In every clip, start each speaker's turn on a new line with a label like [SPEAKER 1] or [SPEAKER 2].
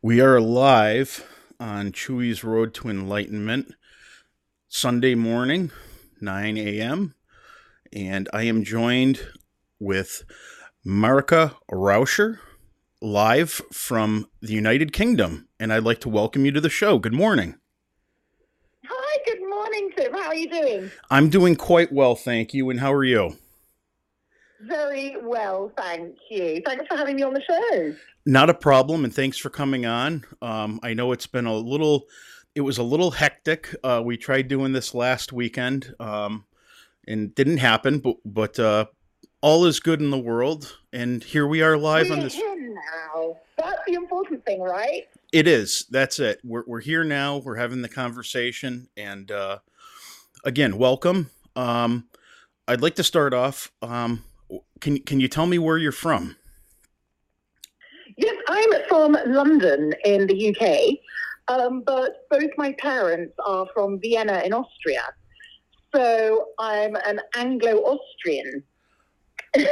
[SPEAKER 1] We are live on Chewy's Road to Enlightenment, Sunday morning, 9 a.m. And I am joined with Marika Rauscher, live from the United Kingdom. And I'd like to welcome you to the show. Good morning.
[SPEAKER 2] Hi, good morning, Tim. How are you doing?
[SPEAKER 1] I'm doing quite well, thank you. And how are you?
[SPEAKER 2] Very well, thank you. Thanks for having me on the show.
[SPEAKER 1] Not a problem, and thanks for coming on. Um, I know it's been a little, it was a little hectic. Uh, we tried doing this last weekend, um, and didn't happen. But but uh, all is good in the world, and here we are live
[SPEAKER 2] We're
[SPEAKER 1] on this.
[SPEAKER 2] now. That's the important thing, right?
[SPEAKER 1] It is. That's it. We're we're here now. We're having the conversation, and uh, again, welcome. Um, I'd like to start off. Um, can can you tell me where you're from?
[SPEAKER 2] I'm from London in the UK, um, but both my parents are from Vienna in Austria. So I'm an Anglo-Austrian.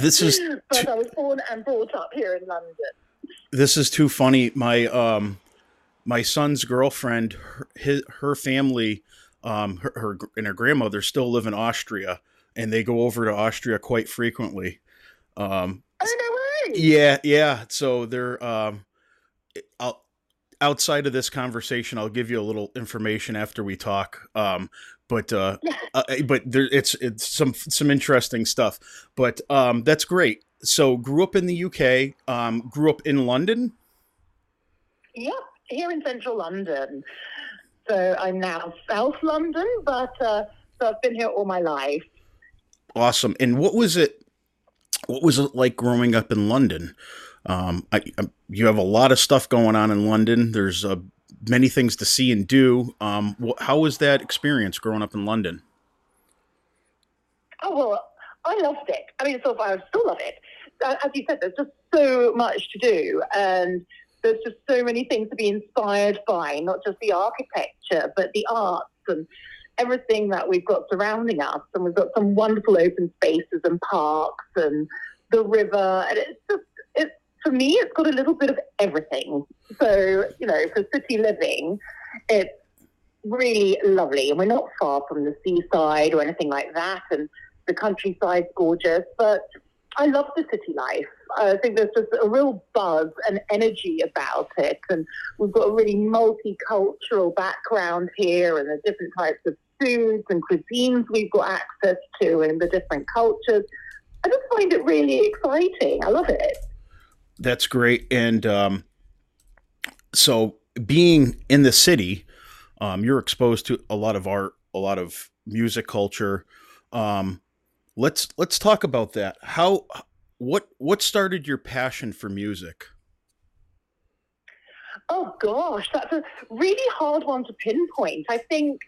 [SPEAKER 1] This is
[SPEAKER 2] but
[SPEAKER 1] too-
[SPEAKER 2] I was born and brought up here in London.
[SPEAKER 1] this is too funny. My um my son's girlfriend, her, his, her family, um, her, her and her grandmother still live in Austria, and they go over to Austria quite frequently. Um, Yeah, yeah. So they're um, I'll, outside of this conversation, I'll give you a little information after we talk. Um, but uh, uh, but there, it's it's some some interesting stuff. But um, that's great. So grew up in the UK. Um, grew up in London.
[SPEAKER 2] Yep, here in central London. So I'm now South London, but uh, so I've been here all my life.
[SPEAKER 1] Awesome. And what was it? What was it like growing up in London? Um, I, I, you have a lot of stuff going on in London. There's uh, many things to see and do. Um, wh- how was that experience growing up in London?
[SPEAKER 2] Oh well, I loved it. I mean, so far I still love it. Uh, As you said, there's just so much to do, and there's just so many things to be inspired by. Not just the architecture, but the arts and everything that we've got surrounding us. And we've got some wonderful open spaces and parks and the river, and it's just it's for me, it's got a little bit of everything. So you know, for city living, it's really lovely, and we're not far from the seaside or anything like that, and the countryside's gorgeous, but I love the city life. I think there's just a real buzz and energy about it, and we've got a really multicultural background here, and the different types of foods and cuisines we've got access to, and the different cultures. I just find it really exciting. I love it.
[SPEAKER 1] That's great. And um, so, being in the city, um, you're exposed to a lot of art, a lot of music culture. Um, let's let's talk about that. How what what started your passion for music?
[SPEAKER 2] Oh gosh, that's a really hard one to pinpoint. I think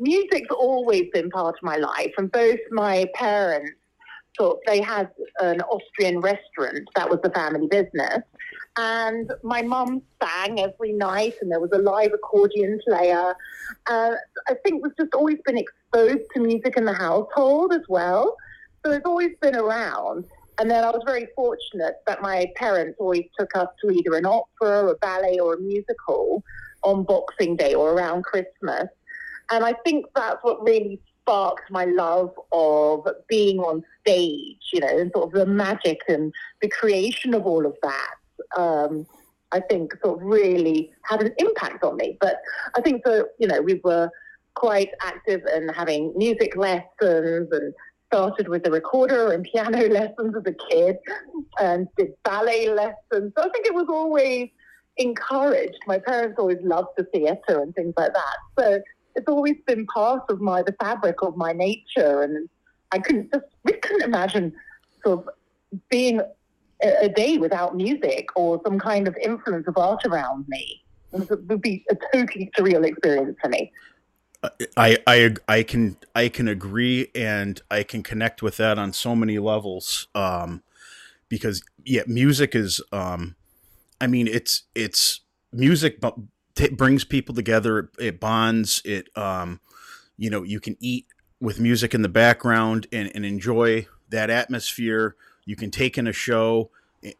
[SPEAKER 2] music's always been part of my life, and both my parents thought they had an Austrian restaurant that was the family business. And my mum sang every night, and there was a live accordion player. Uh, I think we've just always been exposed to music in the household as well. So it's always been around. And then I was very fortunate that my parents always took us to either an opera, a ballet, or a musical on Boxing Day or around Christmas. And I think that's what really sparked my love of being on stage, you know, and sort of the magic and the creation of all of that. Um, I think sort of really had an impact on me. But I think so, you know, we were quite active and having music lessons and started with the recorder and piano lessons as a kid and did ballet lessons. So I think it was always encouraged. My parents always loved the theatre and things like that. So it's always been part of my the fabric of my nature and I couldn't just we couldn't imagine sort of being a, a day without music or some kind of influence of art around me. It would be a totally surreal experience for me.
[SPEAKER 1] I I I can I can agree and I can connect with that on so many levels. Um, because yeah, music is um, I mean it's it's music bu- t- brings people together. It bonds. It um, you know you can eat with music in the background and, and enjoy that atmosphere. You can take in a show,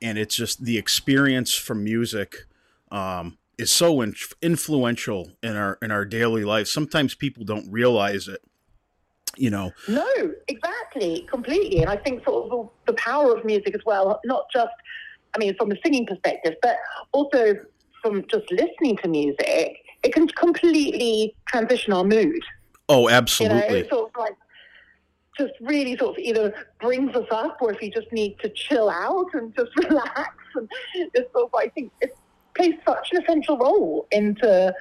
[SPEAKER 1] and it's just the experience from music um, is so in- influential in our in our daily life. Sometimes people don't realize it. You know.
[SPEAKER 2] No, exactly, completely. And I think sort of the, power of music as well, not just, I mean, from the singing perspective, but also from just listening to music, it can completely transition our mood.
[SPEAKER 1] Oh, absolutely.
[SPEAKER 2] You know, sort of like just really sort of either brings us up or if you just need to chill out and just relax. And it's sort of, I think it plays such an essential role into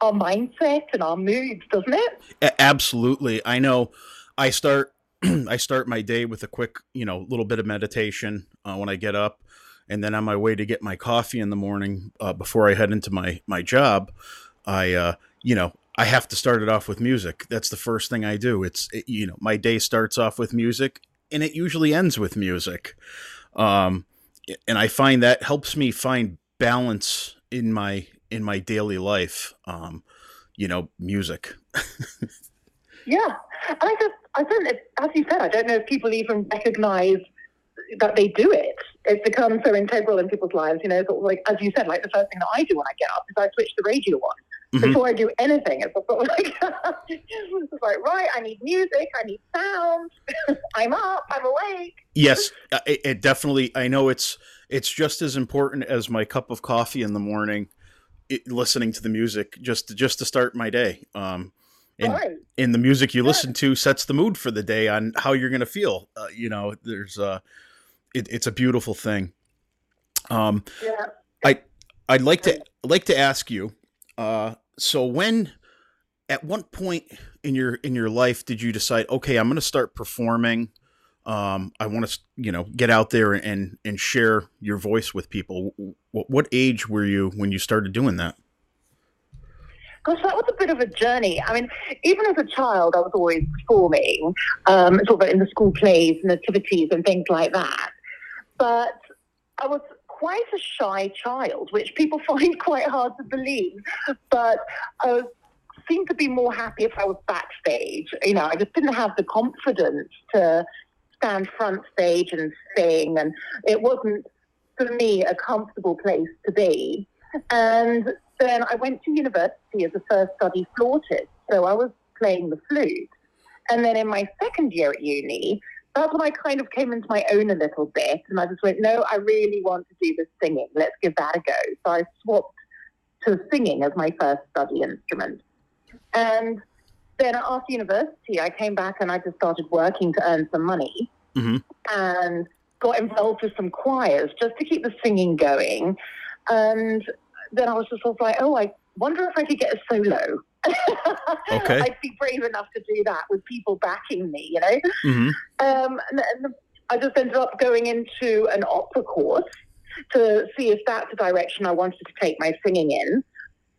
[SPEAKER 2] our mindset and our moods, doesn't it?
[SPEAKER 1] A- absolutely. I know I start I start my day with a quick, you know, little bit of meditation uh, when I get up, and then on my way to get my coffee in the morning uh, before I head into my my job, I uh, you know I have to start it off with music. That's the first thing I do. It's it, you know my day starts off with music, and it usually ends with music, um, and I find that helps me find balance in my in my daily life. Um, you know, music.
[SPEAKER 2] yeah, and I just I don't as you said I don't know if people even recognize that they do it. It's become so integral in people's lives. You know, sort of like as you said, like the first thing that I do when I get up is I switch the radio on mm-hmm. before I do anything. It's sort of like it's like right, I need music, I need sound. I'm up, I'm awake.
[SPEAKER 1] Yes, uh, it, it definitely. I know it's it's just as important as my cup of coffee in the morning. It, listening to the music just to, just to start my day. Um, and, right. and the music you listen to sets the mood for the day on how you're going to feel. Uh, you know, there's uh, it, it's a beautiful thing. Um, yeah. I I'd like to like to ask you. Uh, so when, at what point in your in your life did you decide? Okay, I'm going to start performing. Um, I want to you know get out there and and share your voice with people. What, what age were you when you started doing that?
[SPEAKER 2] Gosh, that was a bit of a journey. I mean, even as a child, I was always performing, um, sort of in the school plays and activities and things like that. But I was quite a shy child, which people find quite hard to believe. But I was, seemed to be more happy if I was backstage. You know, I just didn't have the confidence to stand front stage and sing, and it wasn't for me a comfortable place to be. And then I went to university as a first study flautist, so I was playing the flute. And then in my second year at uni, that's when I kind of came into my own a little bit, and I just went, no, I really want to do the singing. Let's give that a go. So I swapped to singing as my first study instrument. And then after university, I came back and I just started working to earn some money mm-hmm. and got involved with some choirs just to keep the singing going. And then I was just sort of like, oh, I wonder if I could get a solo. okay. I'd be brave enough to do that with people backing me, you know? Mm-hmm. Um, and, and I just ended up going into an opera course to see if that's the direction I wanted to take my singing in.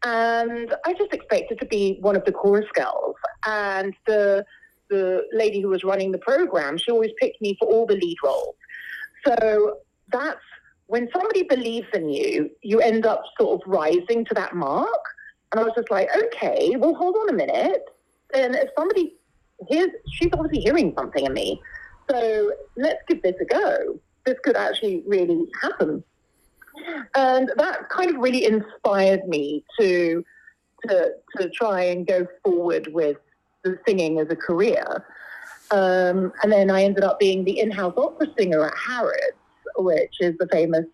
[SPEAKER 2] And I just expected to be one of the chorus girls. And the the lady who was running the program, she always picked me for all the lead roles. So that's when somebody believes in you, you end up sort of rising to that mark. And I was just like, okay, well, hold on a minute. Then if somebody hears, she's obviously hearing something in me. So let's give this a go. This could actually really happen. And that kind of really inspired me to to to try and go forward with the singing as a career. Um, and then I ended up being the in-house opera singer at Harrods which is the famous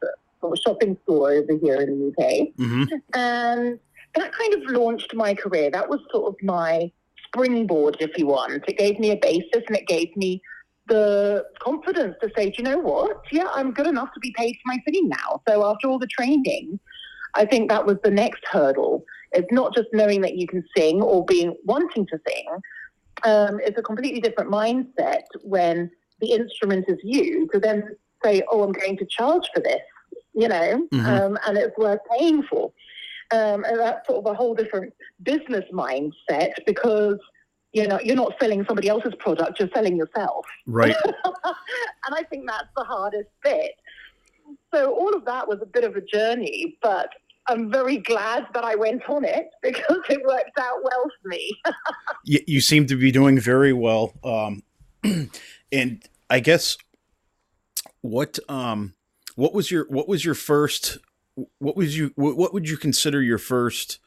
[SPEAKER 2] shopping store over here in the UK. Mm-hmm. And that kind of launched my career. That was sort of my springboard, if you want. It gave me a basis and it gave me the confidence to say, do you know what? Yeah, I'm good enough to be paid for my singing now. So after all the training, I think that was the next hurdle. It's not just knowing that you can sing or being wanting to sing. Um, it's a completely different mindset when the instrument is you to then say, oh, I'm going to charge for this, you know, mm-hmm. um, and it's worth paying for. Um, and that's sort of a whole different business mindset because you know you're not selling somebody else's product, you're selling yourself.
[SPEAKER 1] Right.
[SPEAKER 2] and I think that's the hardest bit. So all of that was a bit of a journey, but I'm very glad that I went on it because it worked out well for me.
[SPEAKER 1] you, you, seem to be doing very well. Um, and I guess what um what was your what was your first what was you what would you consider your first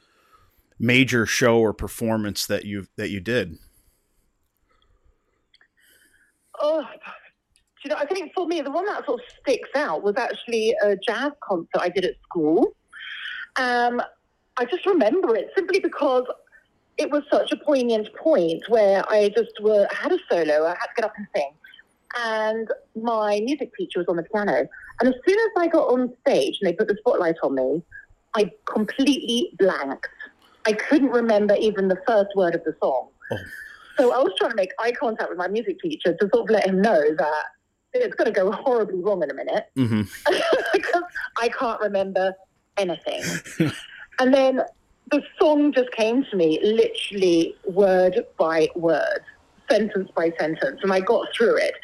[SPEAKER 1] major show or performance that you that you did?
[SPEAKER 2] Oh, you know, I think for me, the one that sort of sticks out was actually a jazz concert I did at school. Um, I just remember it simply because it was such a poignant point where I just were, had a solo, I had to get up and sing. And my music teacher was on the piano. And as soon as I got on stage and they put the spotlight on me, I completely blanked. I couldn't remember even the first word of the song. Oh. So I was trying to make eye contact with my music teacher to sort of let him know that it's going to go horribly wrong in a minute mm-hmm. because I can't remember anything. and then the song just came to me literally word by word, sentence by sentence, and I got through it.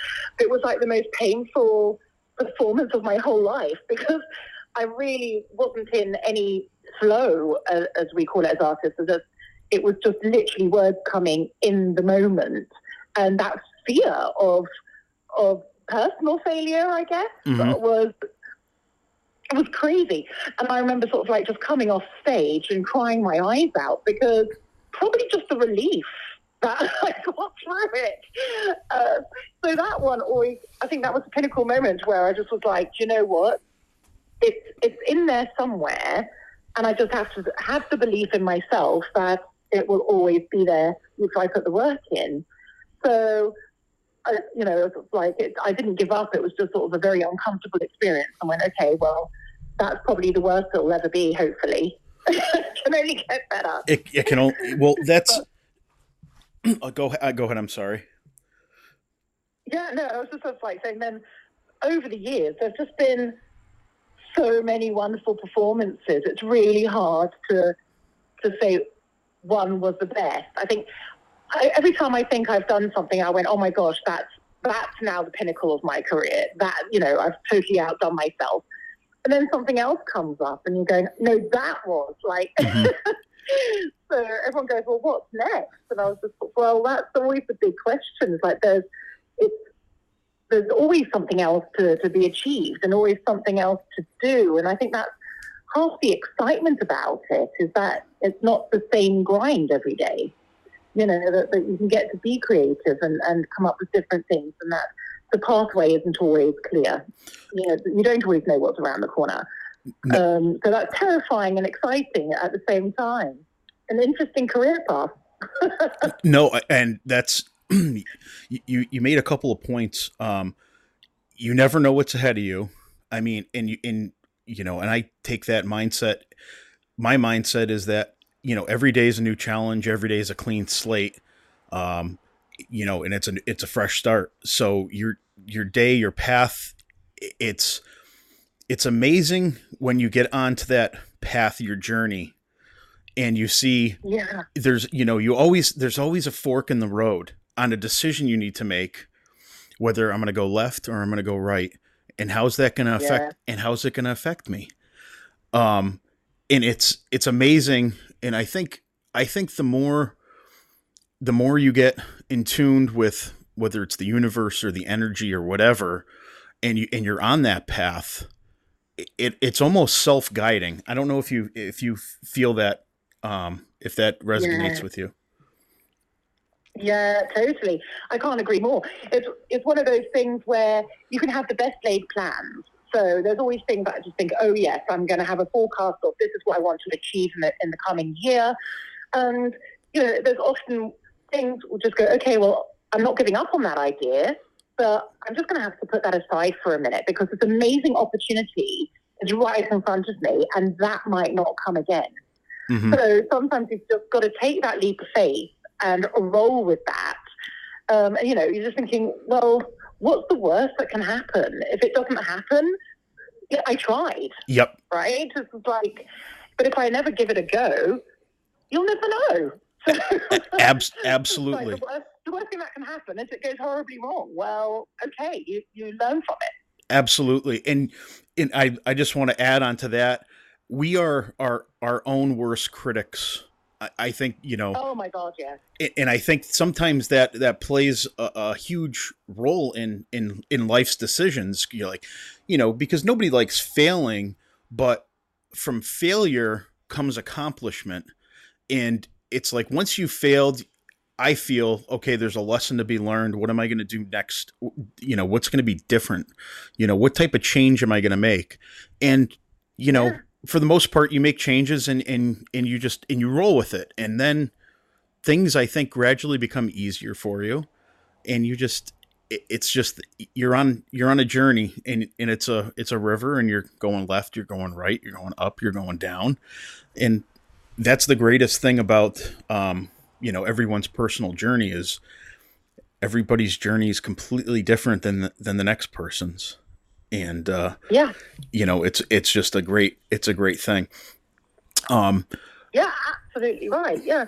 [SPEAKER 2] It was like the most painful performance of my whole life because I really wasn't in any flow, uh, as we call it as artists. As it was just literally words coming in the moment, and that fear of of personal failure, I guess, mm-hmm. was it was crazy. And I remember sort of like just coming off stage and crying my eyes out because probably just the relief I got through it. Uh, so that one always, I think that was a pinnacle moment where I just was like, you know what? It's it's in there somewhere, and I just have to have the belief in myself that it will always be there if I put the work in. So I, you know, like it, I didn't give up. It was just sort of a very uncomfortable experience. I went, okay, well, that's probably the worst it'll ever be. Hopefully, it can only get better.
[SPEAKER 1] It, it can only. Well, that's. I'll go. Uh, go ahead. I'm sorry.
[SPEAKER 2] Yeah, no, I was just sort of like saying. Then over the years, there's just been so many wonderful performances. It's really hard to to say one was the best. I think I, every time I think I've done something, I went, oh my gosh, that's that's now the pinnacle of my career. That you know, I've totally outdone myself. And then something else comes up, and you're going, no, that was like. Mm-hmm. so everyone goes, well, what's next? And I was just, well, that's always the big question. like there's, it's there's always something else to, to be achieved and always something else to do. And I think that's half the excitement about it is that it's not the same grind every day you know, that, that you can get to be creative and, and come up with different things and that the pathway isn't always clear. You know, you don't always know what's around the corner. No. Um, so that's terrifying and exciting at the same time. An interesting career path.
[SPEAKER 1] no, and that's you. You made a couple of points. Um, you never know what's ahead of you. I mean, and you, and you know, and I take that mindset. My mindset is that you know every day is a new challenge every day is a clean slate um you know and it's a it's a fresh start so your your day your path it's it's amazing when you get onto that path your journey and you see
[SPEAKER 2] yeah
[SPEAKER 1] there's you know you always there's always a fork in the road on a decision you need to make whether i'm going to go left or i'm going to go right and how's that going to affect yeah. and how's it going to affect me um and it's it's amazing and I think I think the more the more you get in tuned with whether it's the universe or the energy or whatever, and you and you're on that path, it it's almost self guiding. I don't know if you if you feel that um, if that resonates yeah. with you.
[SPEAKER 2] Yeah, totally. I can't agree more. It's it's one of those things where you can have the best laid plans, so there's always things that I just think, oh yes, I'm going to have a forecast of this is what I want to achieve in the, in the coming year. And, you know, there's often things will just go, okay, well, I'm not giving up on that idea, but I'm just going to have to put that aside for a minute because this amazing opportunity is right in front of me and that might not come again. Mm-hmm. So sometimes you've just got to take that leap of faith and roll with that. Um, and, you know, you're just thinking, well, what's the worst that can happen? If it doesn't happen, yeah, I tried.
[SPEAKER 1] Yep.
[SPEAKER 2] Right? It's like, but if I never give it a go, you'll never know.
[SPEAKER 1] Abs- absolutely.
[SPEAKER 2] Like the, worst, thing that can happen is it goes horribly wrong. Well, okay, you, you learn from it.
[SPEAKER 1] Absolutely. And, and I, I just want to add on to that. We are our, our own worst critics I, think you know.
[SPEAKER 2] Oh my god, yeah.
[SPEAKER 1] And I think sometimes that that plays a, a, huge role in in in life's decisions. You're like, you know, because nobody likes failing, but from failure comes accomplishment and it's like once you failed i feel okay there's a lesson to be learned. What am i going to do next? You know what's going to be different? You know what type of change am i going to make? And you know for the most part you make changes and and and you just and you roll with it. And then things i think gradually become easier for you. And you just it's just you're on you're on a journey and and it's a it's a river and you're going left you're going right you're going up you're going down. And that's the greatest thing about um you know everyone's personal journey is everybody's journey is completely different than the, than the next person's. And uh
[SPEAKER 2] yeah.
[SPEAKER 1] you know it's it's just a great it's a great thing. Um
[SPEAKER 2] yeah absolutely right. Yeah.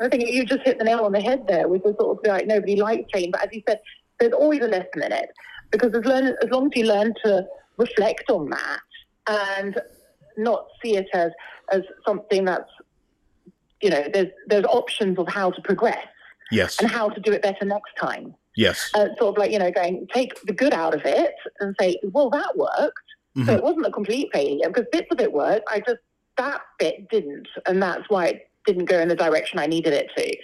[SPEAKER 2] I think you just hit the nail on the head there with the sort of like nobody likes change. But as you said there's always a lesson in it. Because as, learn, as long as you learn to reflect on that and not see it as as something that's you know there's there's options of how to progress
[SPEAKER 1] yes
[SPEAKER 2] and how to do it better next time
[SPEAKER 1] yes
[SPEAKER 2] uh, sort of like you know going take the good out of it and say well that worked mm-hmm. so it wasn't a complete failure because bits of it worked i just that bit didn't and that's why it didn't go in the direction i needed it to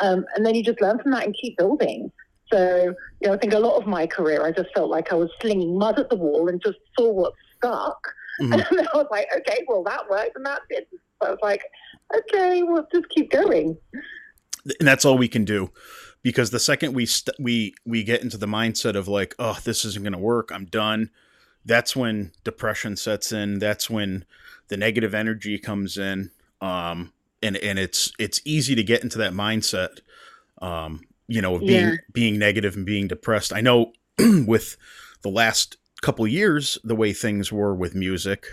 [SPEAKER 2] um, and then you just learn from that and keep building so, you know, I think a lot of my career, I just felt like I was slinging mud at the wall and just saw what stuck. Mm-hmm. And I was like, okay, well, that worked and that did. So I was like, okay, well, just keep going.
[SPEAKER 1] And that's all we can do. Because the second we st- we we get into the mindset of like, oh, this isn't going to work, I'm done. That's when depression sets in. That's when the negative energy comes in. Um, and and it's it's easy to get into that mindset. Um, you know, being yeah. being negative and being depressed. I know with the last couple years, the way things were with music,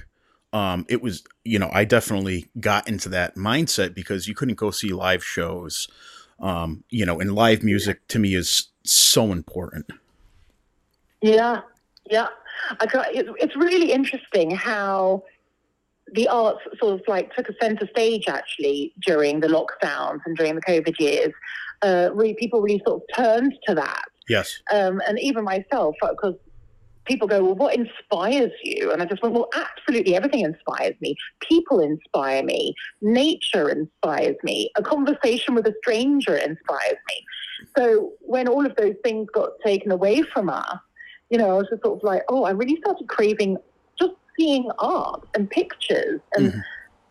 [SPEAKER 1] um, it was you know I definitely got into that mindset because you couldn't go see live shows, um, you know, and live music to me is so important.
[SPEAKER 2] Yeah, yeah, it's really interesting how the arts sort of like took a center stage actually during the lockdowns and during the COVID years uh, really people really sort of turned to that.
[SPEAKER 1] Yes.
[SPEAKER 2] Um, and even myself, because people go, well, what inspires you? And I just went, well, absolutely everything inspires me. People inspire me. Nature inspires me. A conversation with a stranger inspires me. So when all of those things got taken away from us, you know, I was just sort of like, oh, I really started craving just seeing art and pictures and mm-hmm.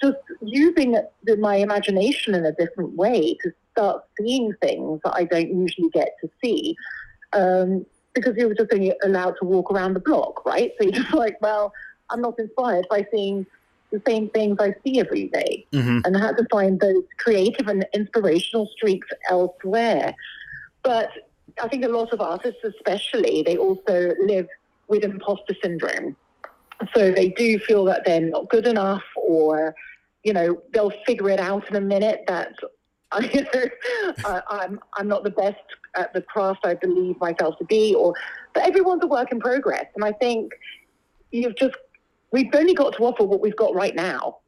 [SPEAKER 2] just using my imagination in a different way to start seeing things that I don't usually get to see. Um, because you were just only allowed to walk around the block, right? So you're just like, well, I'm not inspired by seeing the same things I see every day. Mm-hmm. And I had to find those creative and inspirational streaks elsewhere. But I think a lot of artists, especially, they also live with imposter syndrome. So they do feel that they're not good enough, or, you know, they'll figure it out in a minute that I, I'm I'm not the best at the craft I believe myself to be, or but everyone's a work in progress, and I think you've just we've only got to offer what we've got right now.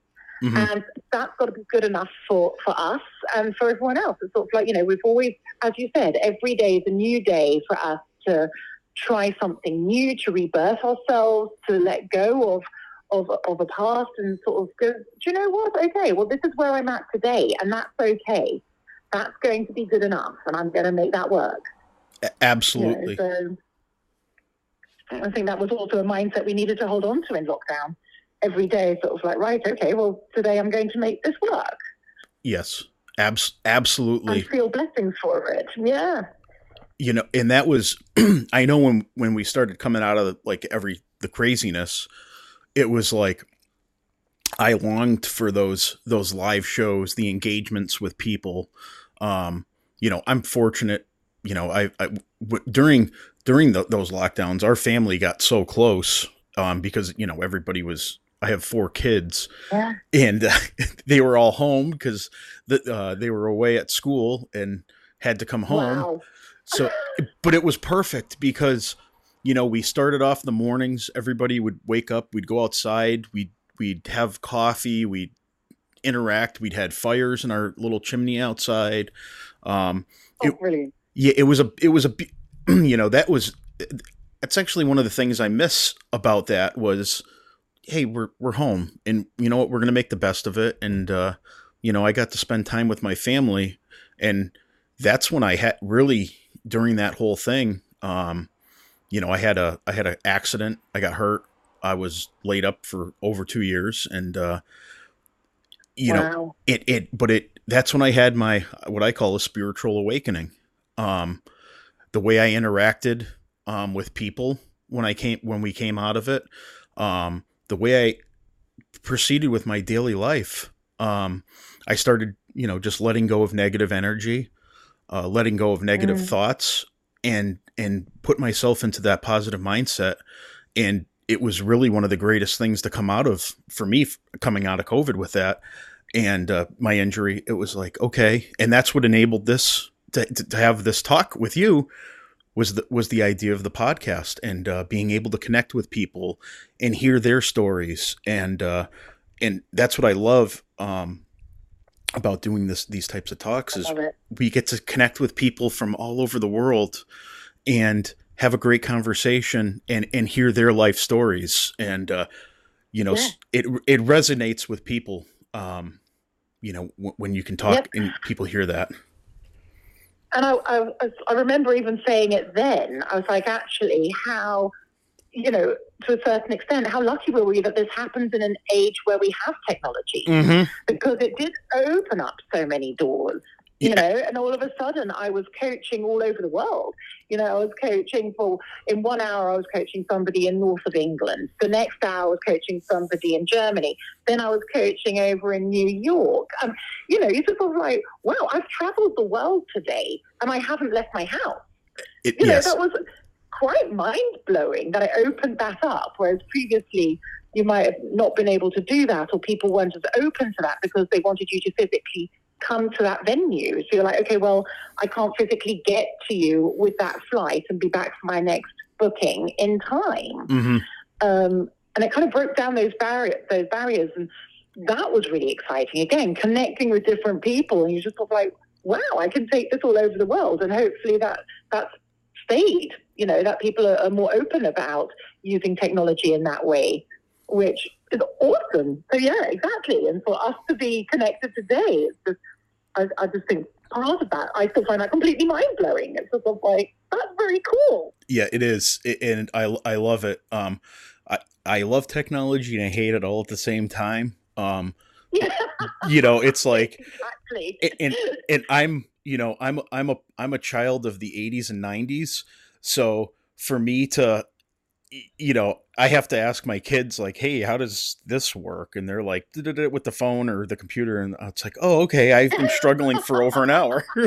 [SPEAKER 2] Mm-hmm. And that's got to be good enough for, for us and for everyone else. It's sort of like, you know, we've always, as you said, every day is a new day for us to try something new, to rebirth ourselves, to let go of of, of a past and sort of go, do you know what? Okay, well, this is where I'm at today, and that's okay. That's going to be good enough, and I'm going to make that work.
[SPEAKER 1] Absolutely.
[SPEAKER 2] You know, so I think that was also a mindset we needed to hold on to in lockdown. Every day, sort of like, right, okay, well, today I'm going to make this work.
[SPEAKER 1] Yes, abs- absolutely.
[SPEAKER 2] And feel blessings for it. Yeah.
[SPEAKER 1] You know, and that was, I know when when we started coming out of the, like every the craziness, it was like I longed for those those live shows, the engagements with people. Um, you know, I'm fortunate. You know, I, I w- during during the, those lockdowns, our family got so close um, because you know everybody was. I have four kids, yeah. and uh, they were all home because the, uh, they were away at school and had to come home. Wow. So, but it was perfect because you know, we started off the mornings. Everybody would wake up. We'd go outside. We'd we'd have coffee. We'd interact. We'd had fires in our little chimney outside. Um,
[SPEAKER 2] oh, it, really?
[SPEAKER 1] Yeah, it was a it was a you know that was that's actually one of the things I miss about that was hey, we're we're home, and you know what, we're gonna make the best of it. And uh, you know, I got to spend time with my family, and that's when I had really during that whole thing. Um, you know, I had a I had an accident. I got hurt. I was laid up for over two years, and uh, you wow. know, it it. But it that's when I had my what I call a spiritual awakening. Um, the way I interacted um, with people when I came when we came out of it, um, the way I proceeded with my daily life. Um, I started, you know, just letting go of negative energy, uh, letting go of negative mm. thoughts, and and put myself into that positive mindset. And it was really one of the greatest things to come out of for me coming out of COVID with that and uh, my injury. It was like okay, and that's what enabled this to, to have this talk with you was the was the idea of the podcast and uh, being able to connect with people and hear their stories and uh, and that's what I love um, about doing this these types of talks is we get to connect with people from all over the world and have a great conversation and and hear their life stories and uh, you know yeah. it it resonates with people um, you know w- when you can talk yep. and people hear that
[SPEAKER 2] and I, I, I remember even saying it then. I was like, actually, how, you know, to a certain extent, how lucky were we that this happens in an age where we have technology? Mm-hmm. Because it did open up so many doors you know and all of a sudden i was coaching all over the world. You know i was coaching for in one hour i was coaching somebody in north of england. The next hour i was coaching somebody in germany. Then i was coaching over in new york. Um, you know you sort of like wow i've traveled the world today and i haven't left my house. It, you know yes. that was quite mind-blowing that i opened that up whereas previously you might have not been able to do that or people weren't as open to that because they wanted you to physically come to that venue. So you're like, okay, well, I can't physically get to you with that flight and be back for my next booking in time. Mm-hmm. Um, and it kind of broke down those barriers, those barriers, and that was really exciting. Again, connecting with different people, and you just thought like, wow, I can take this all over the world, and hopefully that that's stayed. You know, that people are, are more open about using technology in that way, which is awesome. So yeah, exactly. And for us to be connected today, it's just I, I just think part of that I still find that completely mind blowing. It's just like that's very cool.
[SPEAKER 1] Yeah, it is, it, and I I love it. Um, I I love technology and I hate it all at the same time. Um, yeah. you know, it's like exactly. and and I'm you know I'm I'm a I'm a child of the 80s and 90s, so for me to you know, I have to ask my kids like, "Hey, how does this work?" And they're like, "With the phone or the computer," and it's like, "Oh, okay." I've been struggling for over an hour.
[SPEAKER 2] well,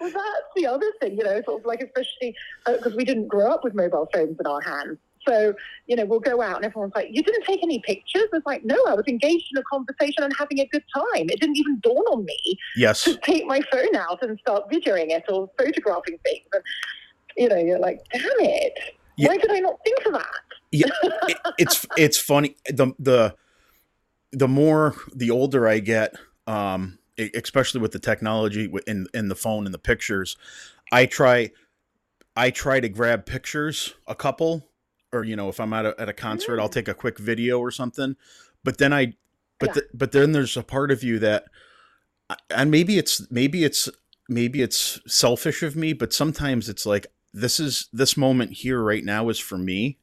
[SPEAKER 2] that's the other thing, you know, sort of like especially because uh, we didn't grow up with mobile phones in our hands. So, you know, we'll go out and everyone's like, You didn't take any pictures? It's like, No, I was engaged in a conversation and having a good time. It didn't even dawn on me
[SPEAKER 1] yes.
[SPEAKER 2] to take my phone out and start videoing it or photographing things. And you know, you're like, damn it. Yeah. Why did I not think of that?
[SPEAKER 1] yeah, it, it's it's funny. The the the more the older I get, um, especially with the technology in in the phone and the pictures, I try I try to grab pictures, a couple, or you know, if I'm at a at a concert, mm. I'll take a quick video or something. But then I, but yeah. the, but then there's a part of you that, and maybe it's maybe it's maybe it's selfish of me, but sometimes it's like this is this moment here right now is for me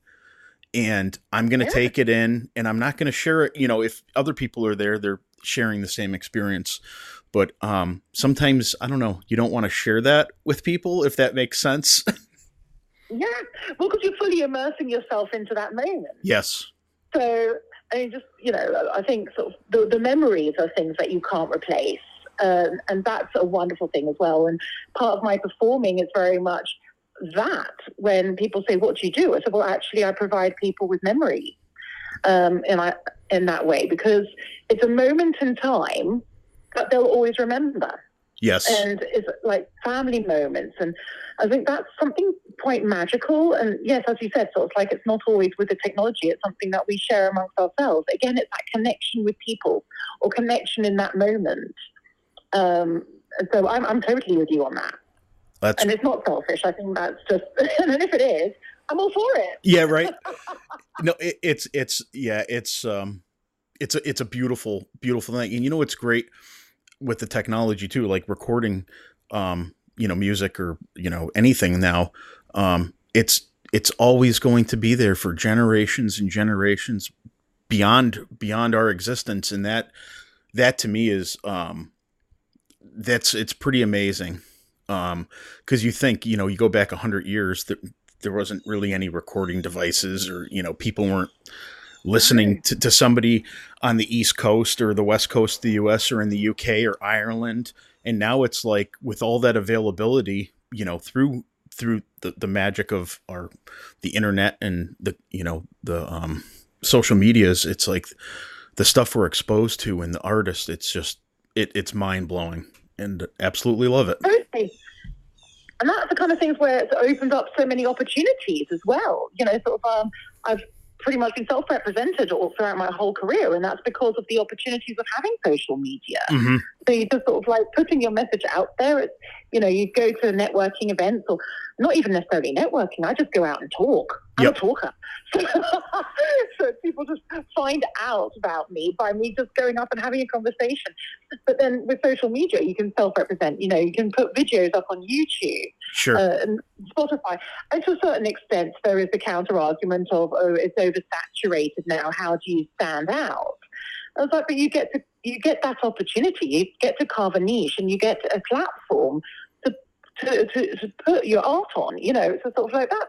[SPEAKER 1] and I'm going to yeah. take it in and I'm not going to share it, you know, if other people are there, they're sharing the same experience. But um sometimes I don't know, you don't want to share that with people if that makes sense.
[SPEAKER 2] yeah. Well, because you're fully immersing yourself into that moment.
[SPEAKER 1] Yes.
[SPEAKER 2] So I mean, just you know, I think sort of the, the memories are things that you can't replace, um, and that's a wonderful thing as well. And part of my performing is very much that when people say, "What do you do?" I said, "Well, actually, I provide people with memory, um, in, I, in that way because it's a moment in time that they'll always remember."
[SPEAKER 1] Yes,
[SPEAKER 2] and it's like family moments, and I think that's something quite magical. And yes, as you said, sort of like it's not always with the technology; it's something that we share amongst ourselves. Again, it's that connection with people or connection in that moment. Um, so I'm, I'm totally with you on that. That's and it's not selfish. I think that's just, and if it is, I'm all for it.
[SPEAKER 1] Yeah, right. no, it, it's it's yeah, it's um, it's a it's a beautiful beautiful thing, and you know it's great with the technology too, like recording, um, you know, music or you know anything now, um, it's it's always going to be there for generations and generations beyond beyond our existence, and that that to me is um, that's it's pretty amazing um because you think you know you go back 100 years that there wasn't really any recording devices or you know people weren't listening to, to somebody on the east coast or the west coast of the us or in the uk or ireland. And now it's like with all that availability you know through through the, the magic of our the internet and the you know the um social medias it's like the stuff we're exposed to and the artist it's just it, it's mind-blowing and absolutely love it.
[SPEAKER 2] And that's the kind of things where it's opened up so many opportunities as well. You know, sort of, um, I've pretty much been self-represented all throughout my whole career, and that's because of the opportunities of having social media.
[SPEAKER 1] Mhm.
[SPEAKER 2] So you just sort of like putting your message out there. It's, you know, you go to networking events or not even necessarily networking. I just go out and talk. I'm
[SPEAKER 1] Yep.
[SPEAKER 2] a talker. so people just find out about me by me just going up and having a conversation. But then with social media, you can self-represent. You know, you can put videos up on YouTube
[SPEAKER 1] sure
[SPEAKER 2] uh, and Spotify. And to a certain extent, there is the counter argument of, oh, it's oversaturated now. How do you stand out? I was like, but you get to you get that opportunity. You get to carve a niche, and you get a platform to to, to, put your art on. You know, it's a sort of like that.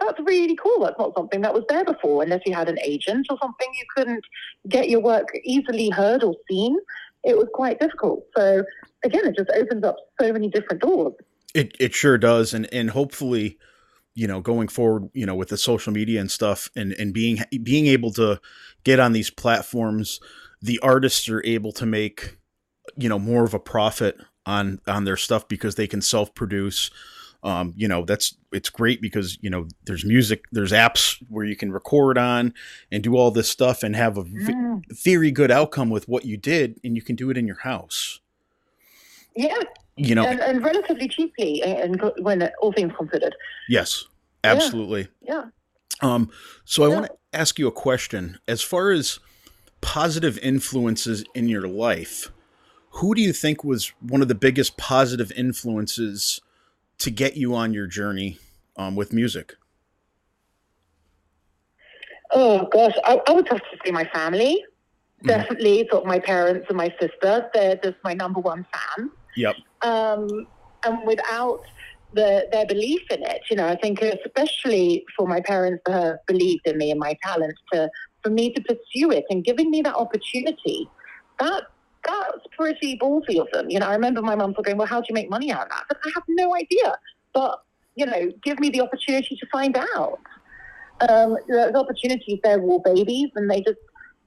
[SPEAKER 2] That's really cool. That's not something that was there before, unless you had an agent or something. You couldn't get your work easily heard or seen. It was quite difficult. So again, it just opens up so many different doors.
[SPEAKER 1] It it sure does, and and hopefully, you know, going forward, you know, with the social media and stuff, and and being being able to get on these platforms, the artists are able to make, you know, more of a profit on on their stuff because they can self produce. Um, you know, that's it's great because you know there's music, there's apps where you can record on and do all this stuff and have a v-
[SPEAKER 2] Mm.
[SPEAKER 1] very good outcome with what you did, and you can do it in your house.
[SPEAKER 2] Yeah,
[SPEAKER 1] You know,
[SPEAKER 2] and, and relatively cheaply, and and when all things considered.
[SPEAKER 1] yes, absolutely.
[SPEAKER 2] Yeah.
[SPEAKER 1] Um, so I want to ask you a question. As far as positive influences in your life, who do you think was one of the biggest positive influences to get you on your journey um, with music?
[SPEAKER 2] Oh gosh, I, I would have to say my family.
[SPEAKER 1] Mhm.
[SPEAKER 2] Definitely, sort of my parents and my sister. They're just my number one fan.
[SPEAKER 1] Yep.
[SPEAKER 2] Um, and without the, their belief in it, you know, I think especially for my parents to have believed in me and my talent, to for me to pursue it and giving me that opportunity, that that's pretty ballsy of them. You know, I remember my mum going, "Well, how do you make money out of that?" But I have no idea. But you know, give me the opportunity to find out. Um, there's opportunities there were babies, and they just,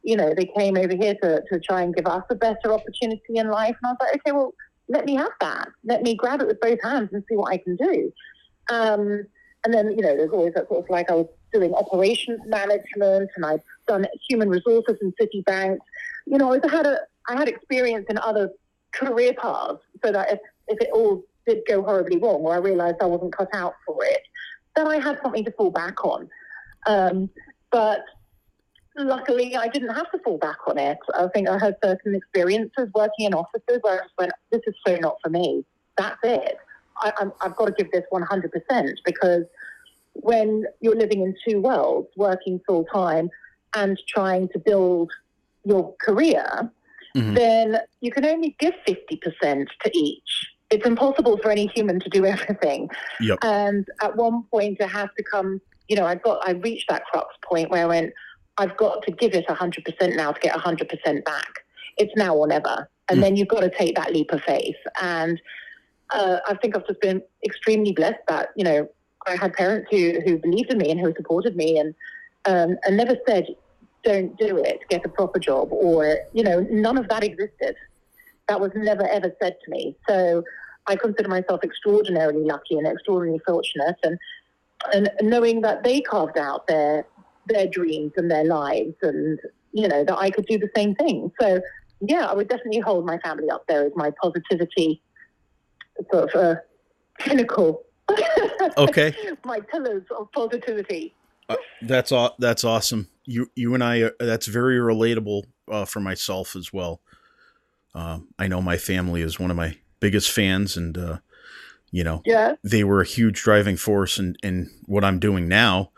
[SPEAKER 2] you know, they came over here to, to try and give us a better opportunity in life. And I was like, okay, well, let me have that. Let me grab it with both hands and see what I can do. Um, and then, you know, there's always that sort of like I was doing operations management, and I've done human resources in Citibank. You know, I had a I had experience in other career paths, so that if, if it all did go horribly wrong, or I realised I wasn't cut out for it, then I had something to fall back on. Um, but luckily, I didn't have to fall back on it. I think I had certain experiences working in offices where I went, "This is so not for me. That's it. I, I've got to give this 100% because when you're living in two worlds, working full time and trying to build your career,
[SPEAKER 1] Mhm.
[SPEAKER 2] then you can only give 50% to each. It's impossible for any human to do everything.
[SPEAKER 1] Yep.
[SPEAKER 2] And at one point, it has to come, you know, I got, I reached that crux point where I went, I've got to give it 100% now to get 100% back. It's now or never. And
[SPEAKER 1] Mm.
[SPEAKER 2] then you've got to take that leap of faith. And uh, I think I've just been extremely blessed that, you know, I had parents who, who believed in me and who supported me and, um, and never said, don't do it, get a proper job, or, you know, none of that existed. That was never ever said to me. So I consider myself extraordinarily lucky and extraordinarily fortunate. And, and knowing that they carved out their, their dreams and their lives and, you know, that I could do the same thing. So, yeah, I would definitely hold my family up there as my positivity sort of uh, pinnacle.
[SPEAKER 1] Okay.
[SPEAKER 2] my pillars of positivity.
[SPEAKER 1] Uh, that's aw- that's awesome. You you and I uh, that's very relatable uh, for myself as well. Uh, I know my family is one of my biggest fans, and uh, you know,
[SPEAKER 2] Yeah.
[SPEAKER 1] they were a huge driving force in in what I'm doing now,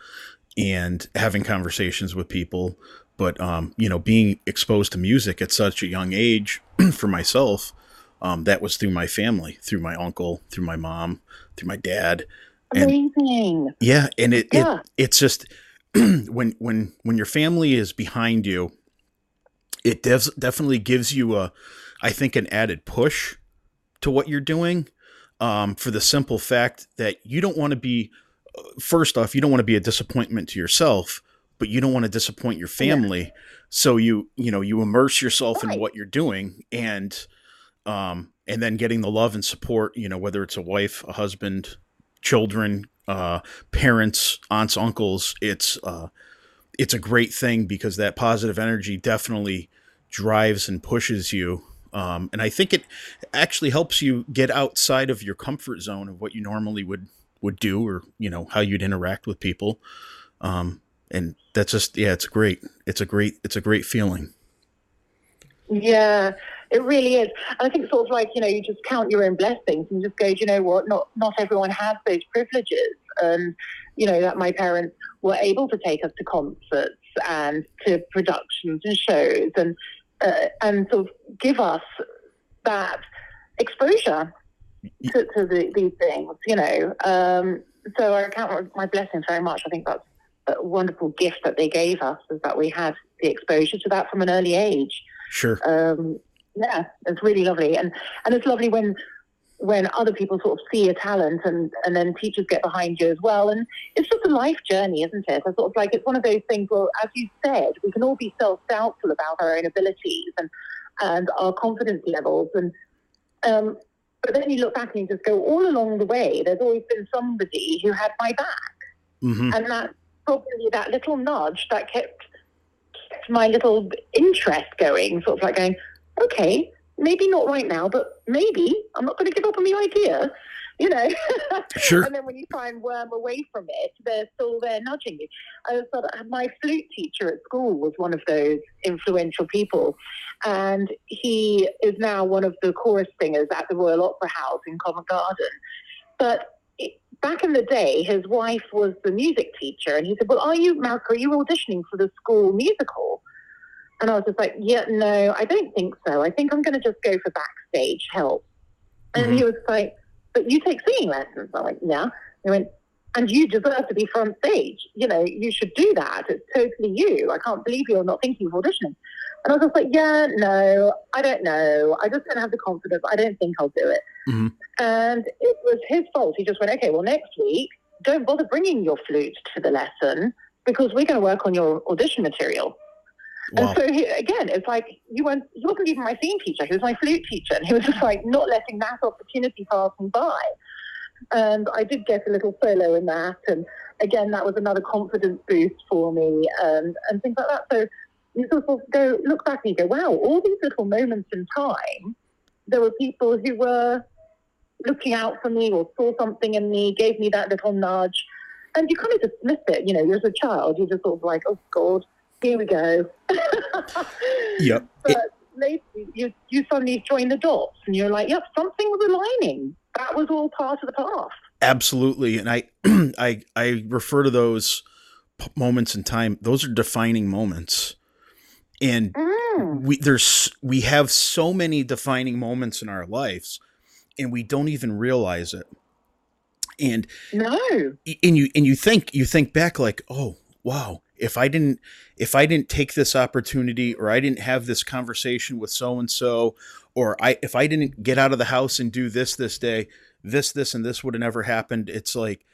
[SPEAKER 1] and having conversations with people. But um, you know, being exposed to music at such a young age for myself, um, that was through my family, through my uncle, through my mom, through my dad, And-
[SPEAKER 2] Amazing.
[SPEAKER 1] yeah, and it,
[SPEAKER 2] Yeah.
[SPEAKER 1] it it's just when when when your family is behind you, it def- definitely gives you a, I think, an added push to what you're doing, um, for the simple fact that you don't want to be. uh, First off, you don't want to be a disappointment to yourself, but you don't want to disappoint your family. So you you know you immerse yourself in what you're doing, and um, and then getting the love and support. You know whether it's a wife, a husband, children, uh, parents, aunts, uncles. It's uh, it's a great thing because that positive energy definitely drives and pushes you. Um, and I think it actually helps you get outside of your comfort zone of what you normally would would do, or you know how you'd interact with people. Um, and that's just yeah, it's great. It's a great it's a great feeling.
[SPEAKER 2] Yeah, it really is. And I think sort of like, you know, you just count your own blessings and just go, "Do you know what? Not not everyone has those privileges. And, you know, that my parents were able to take us to concerts and to productions and shows and uh, and sort of give us that exposure to, to the, these things, you know. Um, so I count my blessings very much. I think that's a wonderful gift that they gave us is that we had the exposure to that from an early age
[SPEAKER 1] Sure.
[SPEAKER 2] um, yeah, it's really lovely, and and it's lovely when when other people sort of see a talent and and then teachers get behind you as well, and it's just a life journey, isn't it? It's sort of like it's one of those things where, as you said, we can all be self doubtful about our own abilities and and our confidence levels, and um, but then you look back and you just go, all along the way, there's always been somebody who had my back.
[SPEAKER 1] Hmm
[SPEAKER 2] and that probably that little nudge that kept, kept my little interest going, sort of like going, okay, maybe not right now, but maybe I'm not going to give up on the idea, you know.
[SPEAKER 1] Sure.
[SPEAKER 2] and then when you try and worm away from it, they're still there nudging you. I was sort of, my flute teacher at school was one of those influential people, and he is now one of the chorus singers at the Royal Opera House in Covent Garden. But it, back in the day, his wife was the music teacher, and he said, "Well, are you, Malcolm? Are you auditioning for the school musical?" And I was just like, "Yeah, no, I don't think so. I think I'm going to just go for backstage help." And
[SPEAKER 1] Mhm.
[SPEAKER 2] he was like, "But you take singing lessons?" I'm like, "Yeah." He went, "And you deserve to be front stage. You know, you should do that. It's totally you. I can't believe you're not thinking of auditioning." And I was just like, "Yeah, no, I don't know. I just don't have the confidence. I don't think I'll do it."
[SPEAKER 1] Mhm.
[SPEAKER 2] And it was his fault. He just went, "Okay, well, next week, don't bother bringing your flute to the lesson because we're going to work on your audition material."
[SPEAKER 1] Wow.
[SPEAKER 2] And so he, again, it's like you weren't, he wasn't even my singing teacher. He was my flute teacher, and he was just like not letting that opportunity pass me by. And I did get a little solo in that, and again, that was another confidence boost for me, and and things like that. So you sort of go look back and you go, wow, all these little moments in time, there were people who were looking out for me or saw something in me, gave me that little nudge. And you kind of dismiss it, you know, as a child, you're just sort of like, oh God, here we go.
[SPEAKER 1] Yep.
[SPEAKER 2] But later, you, you suddenly join the dots and you're like, yep, something was aligning. That was all part of the path.
[SPEAKER 1] Absolutely, and I, I, I refer to those p- moments in time. Those are defining moments, and
[SPEAKER 2] Mm.
[SPEAKER 1] we there's we have so many defining moments in our lives, and we don't even realize it. And
[SPEAKER 2] No.
[SPEAKER 1] and you and you think you think back like, oh wow, if I didn't if I didn't take this opportunity, or I didn't have this conversation with so and so, or I if I didn't get out of the house and do this this day, this this and this would have never happened. It's like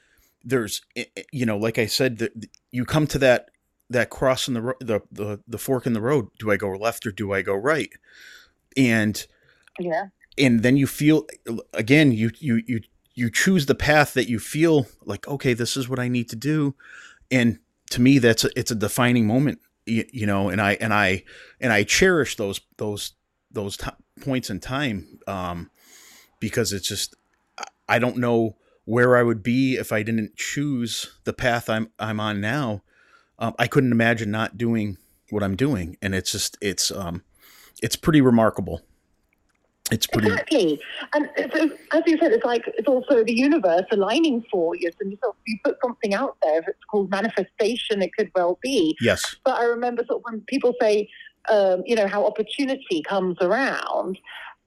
[SPEAKER 1] there's eh, eh, you know, like I said, that you come to that that cross in the the the the fork in the road. Do I go left or do I go right? And
[SPEAKER 2] Yeah.
[SPEAKER 1] and then you feel again you you you you choose the path that you feel like okay this is what i need to do and to me that's a, it's a defining moment you, you know and i and i and i cherish those those those t- points in time um because it's just I- don't know where I would be if I didn't choose the path I'm I'm on now. Um, I couldn't imagine not doing what I'm doing, and it's just it's um, it's pretty remarkable. It's pretty
[SPEAKER 2] exactly, and as you said, it's like it's also the universe aligning for you. So you sort of- you put something out there. If it's called manifestation, it could well be.
[SPEAKER 1] yes,
[SPEAKER 2] But I remember sort of when people say, um, you know, how opportunity comes around,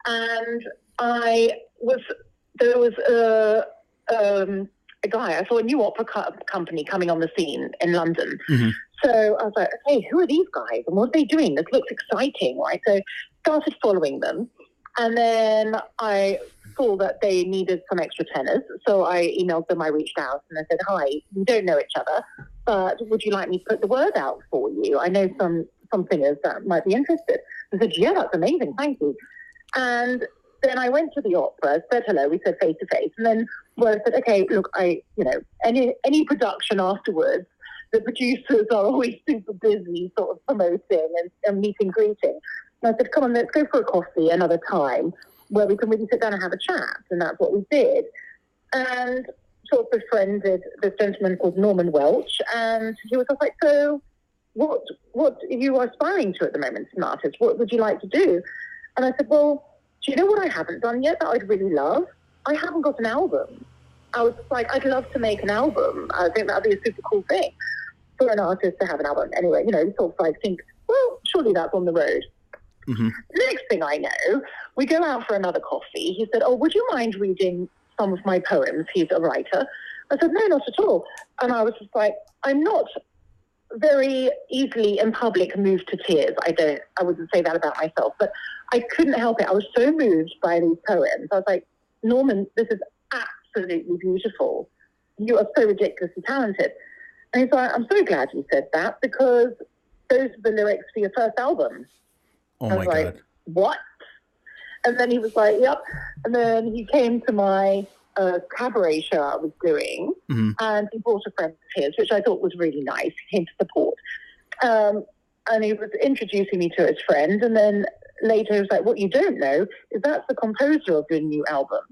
[SPEAKER 2] and I was there was a um, a guy I saw a new opera co- company coming on the scene in London.
[SPEAKER 1] Mhm.
[SPEAKER 2] So I was like, okay, who are these guys and what are they doing? This looks exciting, right? So started following them, and then I saw that they needed some extra tenors. So I emailed them. I reached out and I said, hi, we don't know each other but would you like me to put the word out for you? I know some some singers that might be interested. I said, yeah, that's amazing, thank you. And then I went to the opera, said hello, we said face to face, and then I said, okay, look, I, you know, any any production afterwards, the producers are always super busy, sort of promoting and, and meeting greeting. And I said, come on, let's go for a coffee another time where we can really sit down and have a chat, and that's what we did. And sort of befriended this gentleman called Norman Welch, and he was just like, "So, what what are you aspiring to at the moment, as an artist? What would you like to do?" And I said, "Well, do you know what I haven't done yet that I'd really love? I haven't got an album. I was like, I'd love to make an album. I think that'd be a super cool thing for an artist to have an album. Anyway, you know, sort of like think, well, surely that's on the road."
[SPEAKER 1] Mhm.
[SPEAKER 2] Next thing I know, we go out for another coffee. He said, "Oh, would you mind reading some of my poems. He's a writer. I said, no, not at all. And I was just like, I'm not very easily in public moved to tears. I don't, I wouldn't say that about myself, but I couldn't help it. I was so moved by these poems. I was like, Norman, this is absolutely beautiful. You are so ridiculously talented. And he's like, I'm so glad you said that because those are the lyrics for your first album.
[SPEAKER 1] Oh
[SPEAKER 2] I
[SPEAKER 1] my
[SPEAKER 2] like,
[SPEAKER 1] god,
[SPEAKER 2] what? And then he was like, yep. And then he came to my uh, cabaret show I was doing,
[SPEAKER 1] Mhm.
[SPEAKER 2] and he brought a friend of his, which I thought was really nice. He came to support. Um, and he was introducing me to his friend. And then later he was like, what you don't know is that's the composer of your new album.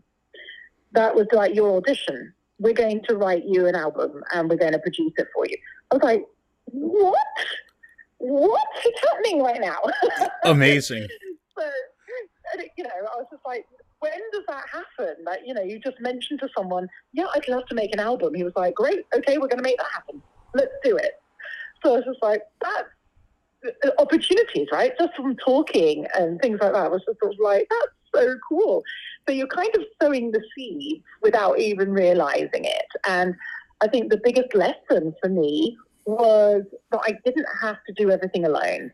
[SPEAKER 2] That was like your audition. We're going to write you an album and we're going to produce it for you. I was like, what? What is happening right now?
[SPEAKER 1] amazing.
[SPEAKER 2] So, you know, I was just like, when does that happen? Like, you know, you just mentioned to someone, yeah, I'd love to make an album. He was like, great, okay, we're going to make that happen. Let's do it. So I was just like, that's uh, opportunities, right? Just from talking and things like that. I was just sort of like, that's so cool. So you're kind of sowing the seeds without even realizing it. And I think the biggest lesson for me was that I didn't have to do everything alone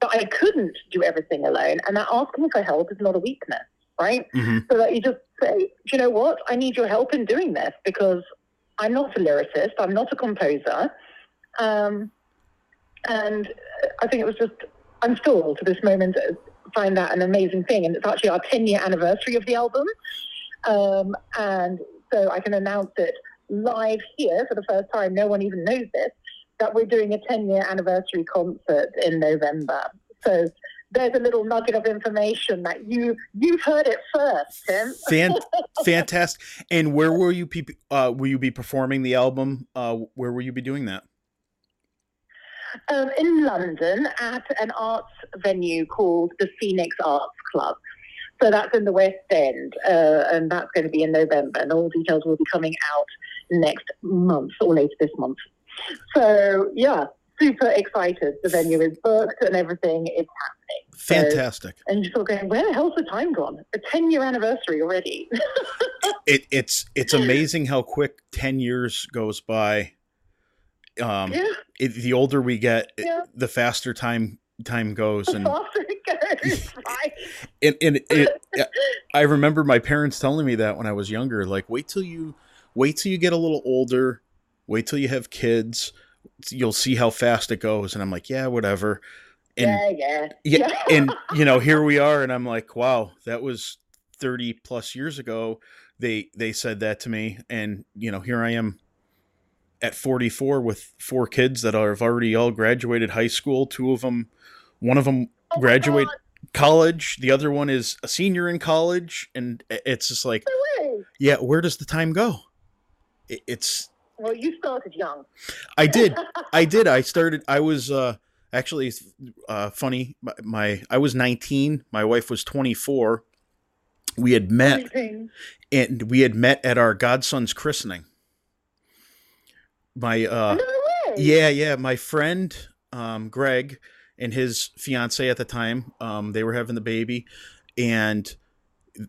[SPEAKER 2] but I couldn't do everything alone. And that asking for help is not a weakness, right?
[SPEAKER 1] hmm
[SPEAKER 2] So that you just say, do you know what? I need your help in doing this because I'm not a lyricist, I'm not a composer. Um, and I think it was just, I'm still to this moment find that an amazing thing. And it's actually our 10 year anniversary of the album. Um, and so I can announce it live here for the first time. No one even knows this that we're doing a 10 year anniversary concert in November. So there's a little nugget of information that you you've heard it first, Tim.
[SPEAKER 1] Fan- fantastic. And where will you be? Uh, will you be performing the album? Uh, where will you be doing that?
[SPEAKER 2] Um, in London at an arts venue called the Phoenix Arts Club. So that's in the West End, uh, and that's going to be in November. And all details will be coming out next month or later this month. So yeah, super excited. The venue is booked and everything is happening. So-
[SPEAKER 1] Fantastic.
[SPEAKER 2] and you're sort of going, where the hell's the time gone? A 10 year anniversary already.
[SPEAKER 1] It, it's it's amazing how quick ten years goes by. Um,
[SPEAKER 2] yeah,
[SPEAKER 1] it, the older we get, it- the faster time time goes, and
[SPEAKER 2] goes, right?
[SPEAKER 1] and, and it, I remember my parents telling me that when I was younger. Like, wait till you wait till you get a little older, wait till you have kids, you'll see how fast it goes. And I'm like, yeah, whatever. And
[SPEAKER 2] yeah, yeah.
[SPEAKER 1] yeah, and you know, here we are, and I'm like, wow, that was 30 plus years ago. They they said that to me, and you know, here I am at 44 with four kids that are, have already all graduated high school. Two of them, one of them
[SPEAKER 2] Oh
[SPEAKER 1] graduate college, the other one is a senior in college, and eh, it's just like, yeah, where does the time go? it, it's
[SPEAKER 2] Well, you started young.
[SPEAKER 1] I did. I did. I started. I was uh, actually uh, funny. My, my I was 19. My wife was 24. We had met,
[SPEAKER 2] Amazing.
[SPEAKER 1] and we had met at our godson's christening. My uh, yeah, yeah. My friend um, Greg and his fiance at the time, um, they were having the baby, and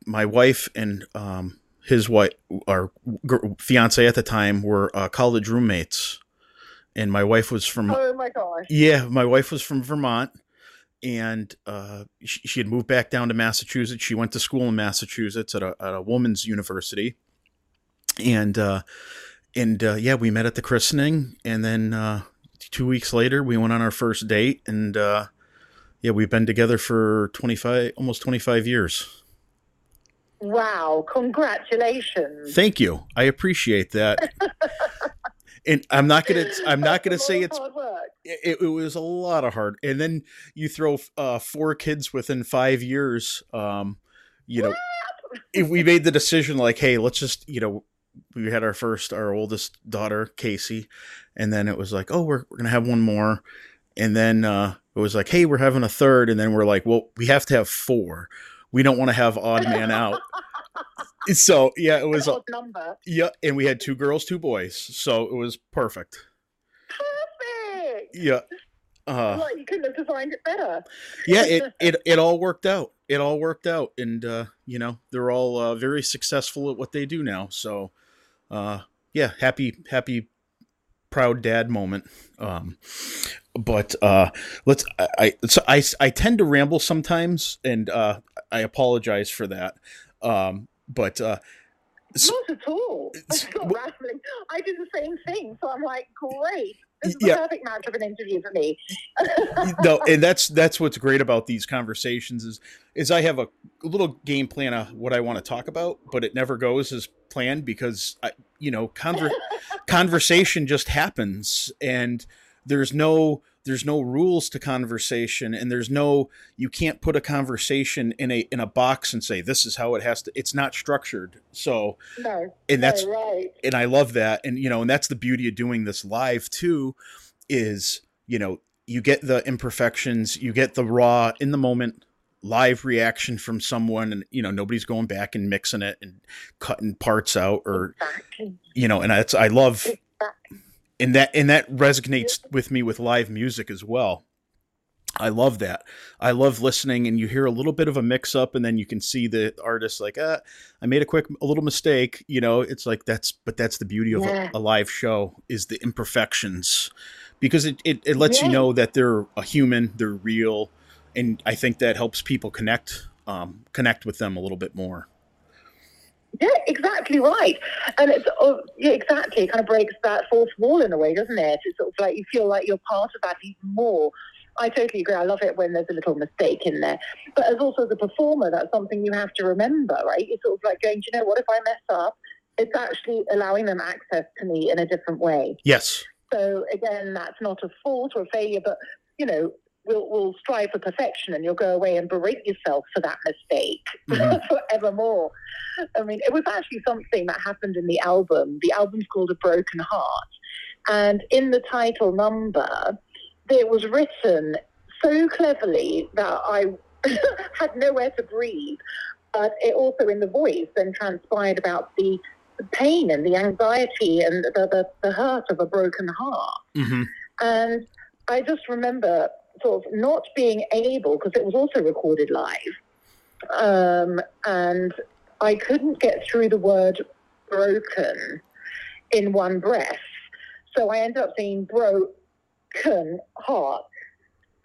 [SPEAKER 1] my wife and um, his wife, our gr- fiance at the time, were uh, college roommates. And my wife was from
[SPEAKER 2] Oh my gosh.
[SPEAKER 1] yeah, my wife was from Vermont, and uh, she, she had moved back down to Massachusetts. She went to school in Massachusetts at a, at a woman's university, and uh, and uh, yeah, we met at the christening, and then uh, two weeks later, we went on our first date, and uh, yeah, we've been together for twenty five, almost twenty five years.
[SPEAKER 2] Wow. Congratulations.
[SPEAKER 1] Thank you, I appreciate that. and I'm not gonna, I'm not gonna say it's it, it was a lot of hard and then you throw uh, four kids within five years um, you know if we made the decision like hey let's just you know we had our first our oldest daughter casey and then it was like oh we're, we're gonna have one more and then uh, it was like hey we're having a third and then we're like well we have to have four we don't want to have odd man out so yeah it was a,
[SPEAKER 2] number.
[SPEAKER 1] yeah and we had two girls two boys so it was perfect
[SPEAKER 2] Perfect.
[SPEAKER 1] yeah uh,
[SPEAKER 2] Like you couldn't have designed it better.
[SPEAKER 1] yeah it, it it all worked out it all worked out and uh you know they're all uh, very successful at what they do now so uh yeah happy happy proud dad moment um but uh let's i i so i, I tend to ramble sometimes and uh i apologize for that um but uh So-
[SPEAKER 2] Not at all.
[SPEAKER 1] it's-
[SPEAKER 2] I'm not rambling. I do the same thing, so I'm like, great. This is
[SPEAKER 1] Yeah.
[SPEAKER 2] the perfect match of an interview for me.
[SPEAKER 1] no, and that's that's what's great about these conversations is is I have a little game plan of what I want to talk about, but it never goes as planned because I, you know, conver- conversation just happens, and there's no there's no rules to conversation, and there's no you can't put a conversation in a in a box and say this is how it has to. It's not structured, so
[SPEAKER 2] No,
[SPEAKER 1] and that's
[SPEAKER 2] no, right.
[SPEAKER 1] and I love that. And you know, and that's the beauty of doing this live too, is you know, you get the imperfections, you get the raw in the moment live reaction from someone and you know nobody's going back and mixing it and cutting parts out or you know and that's i love. And that and that resonates with me with live music as well. I love that. I love listening and you hear a little bit of a mix up and then you can see the artist like ah i made a quick a little mistake you know? It's like that's but that's the beauty of
[SPEAKER 2] Yeah.
[SPEAKER 1] a, a live show is the imperfections. Because it, it, it lets you know that they're a human they're real and i think that helps people connect um, connect with them a little bit more
[SPEAKER 2] Yeah, exactly right. And it's oh, yeah, exactly. It kind of breaks that fourth wall in a way, doesn't it? It's sort of like you feel like you're part of that even more. I totally agree. I love it when there's a little mistake in there. But as also as a performer, that's something you have to remember, right? It's sort of like going, "Do you know what? If I mess up, it's actually allowing them access to me in a different way.
[SPEAKER 1] yes
[SPEAKER 2] So again, that's not a fault or a failure, but you know, we'll we'll strive for perfection, and you'll go away and berate yourself for that mistake
[SPEAKER 1] Mhm.
[SPEAKER 2] forevermore. I mean, it was actually something that happened in the album. The album's called A Broken Heart, and in the title number, it was written so cleverly that I had nowhere to breathe. But it also, in the voice, then transpired about the pain and the anxiety and the, the, the hurt of a broken heart.
[SPEAKER 1] hmm
[SPEAKER 2] And I just remember sort of not being able, because it was also recorded live, um, and I couldn't get through the word broken in one breath. So I ended up saying broken heart.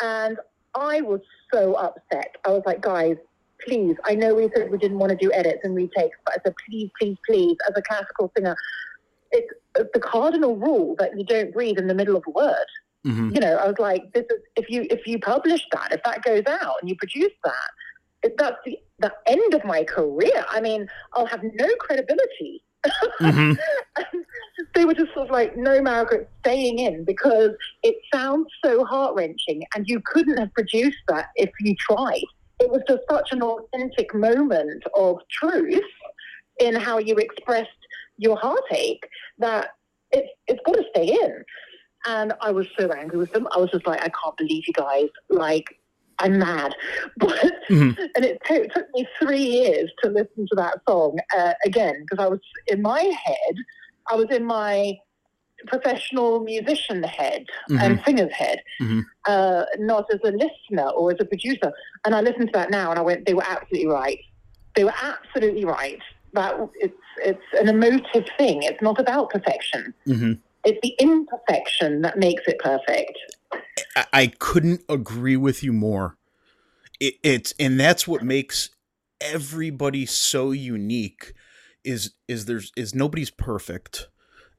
[SPEAKER 2] And I was so upset. I was like, guys, please, I know we said we didn't want to do edits and retakes, but I said, please, please, please, as a classical singer, it's the cardinal rule that you don't breathe in the middle of a word
[SPEAKER 1] hmm
[SPEAKER 2] you know, I was like, this is if you if you publish that, if that goes out and you produce that, if that's the the end of my career. I mean, I'll have no credibility.
[SPEAKER 1] hmm
[SPEAKER 2] And they were just sort of like, no, Margaret, staying in because it sounds so heart wrenching, and you couldn't have produced that if you tried. It was just such an authentic moment of truth in how you expressed your heartache that it's it's got to stay in. And I was so angry with them. I was just like, I can't believe you guys. Like, I'm mad. But
[SPEAKER 1] Mhm.
[SPEAKER 2] and it to- took me three years to listen to that song uh, again because I was in my head. I was in my professional musician head and singer's head,
[SPEAKER 1] Mhm.
[SPEAKER 2] uh, not as a listener or as a producer. And I listened to that now, and I went, they were absolutely right. They were absolutely right. That it's it's an emotive thing. It's not about perfection. It's the imperfection that makes it perfect.
[SPEAKER 1] I, I couldn't agree with you more. It, it's and that's what makes everybody so unique. Is is there's is nobody's perfect,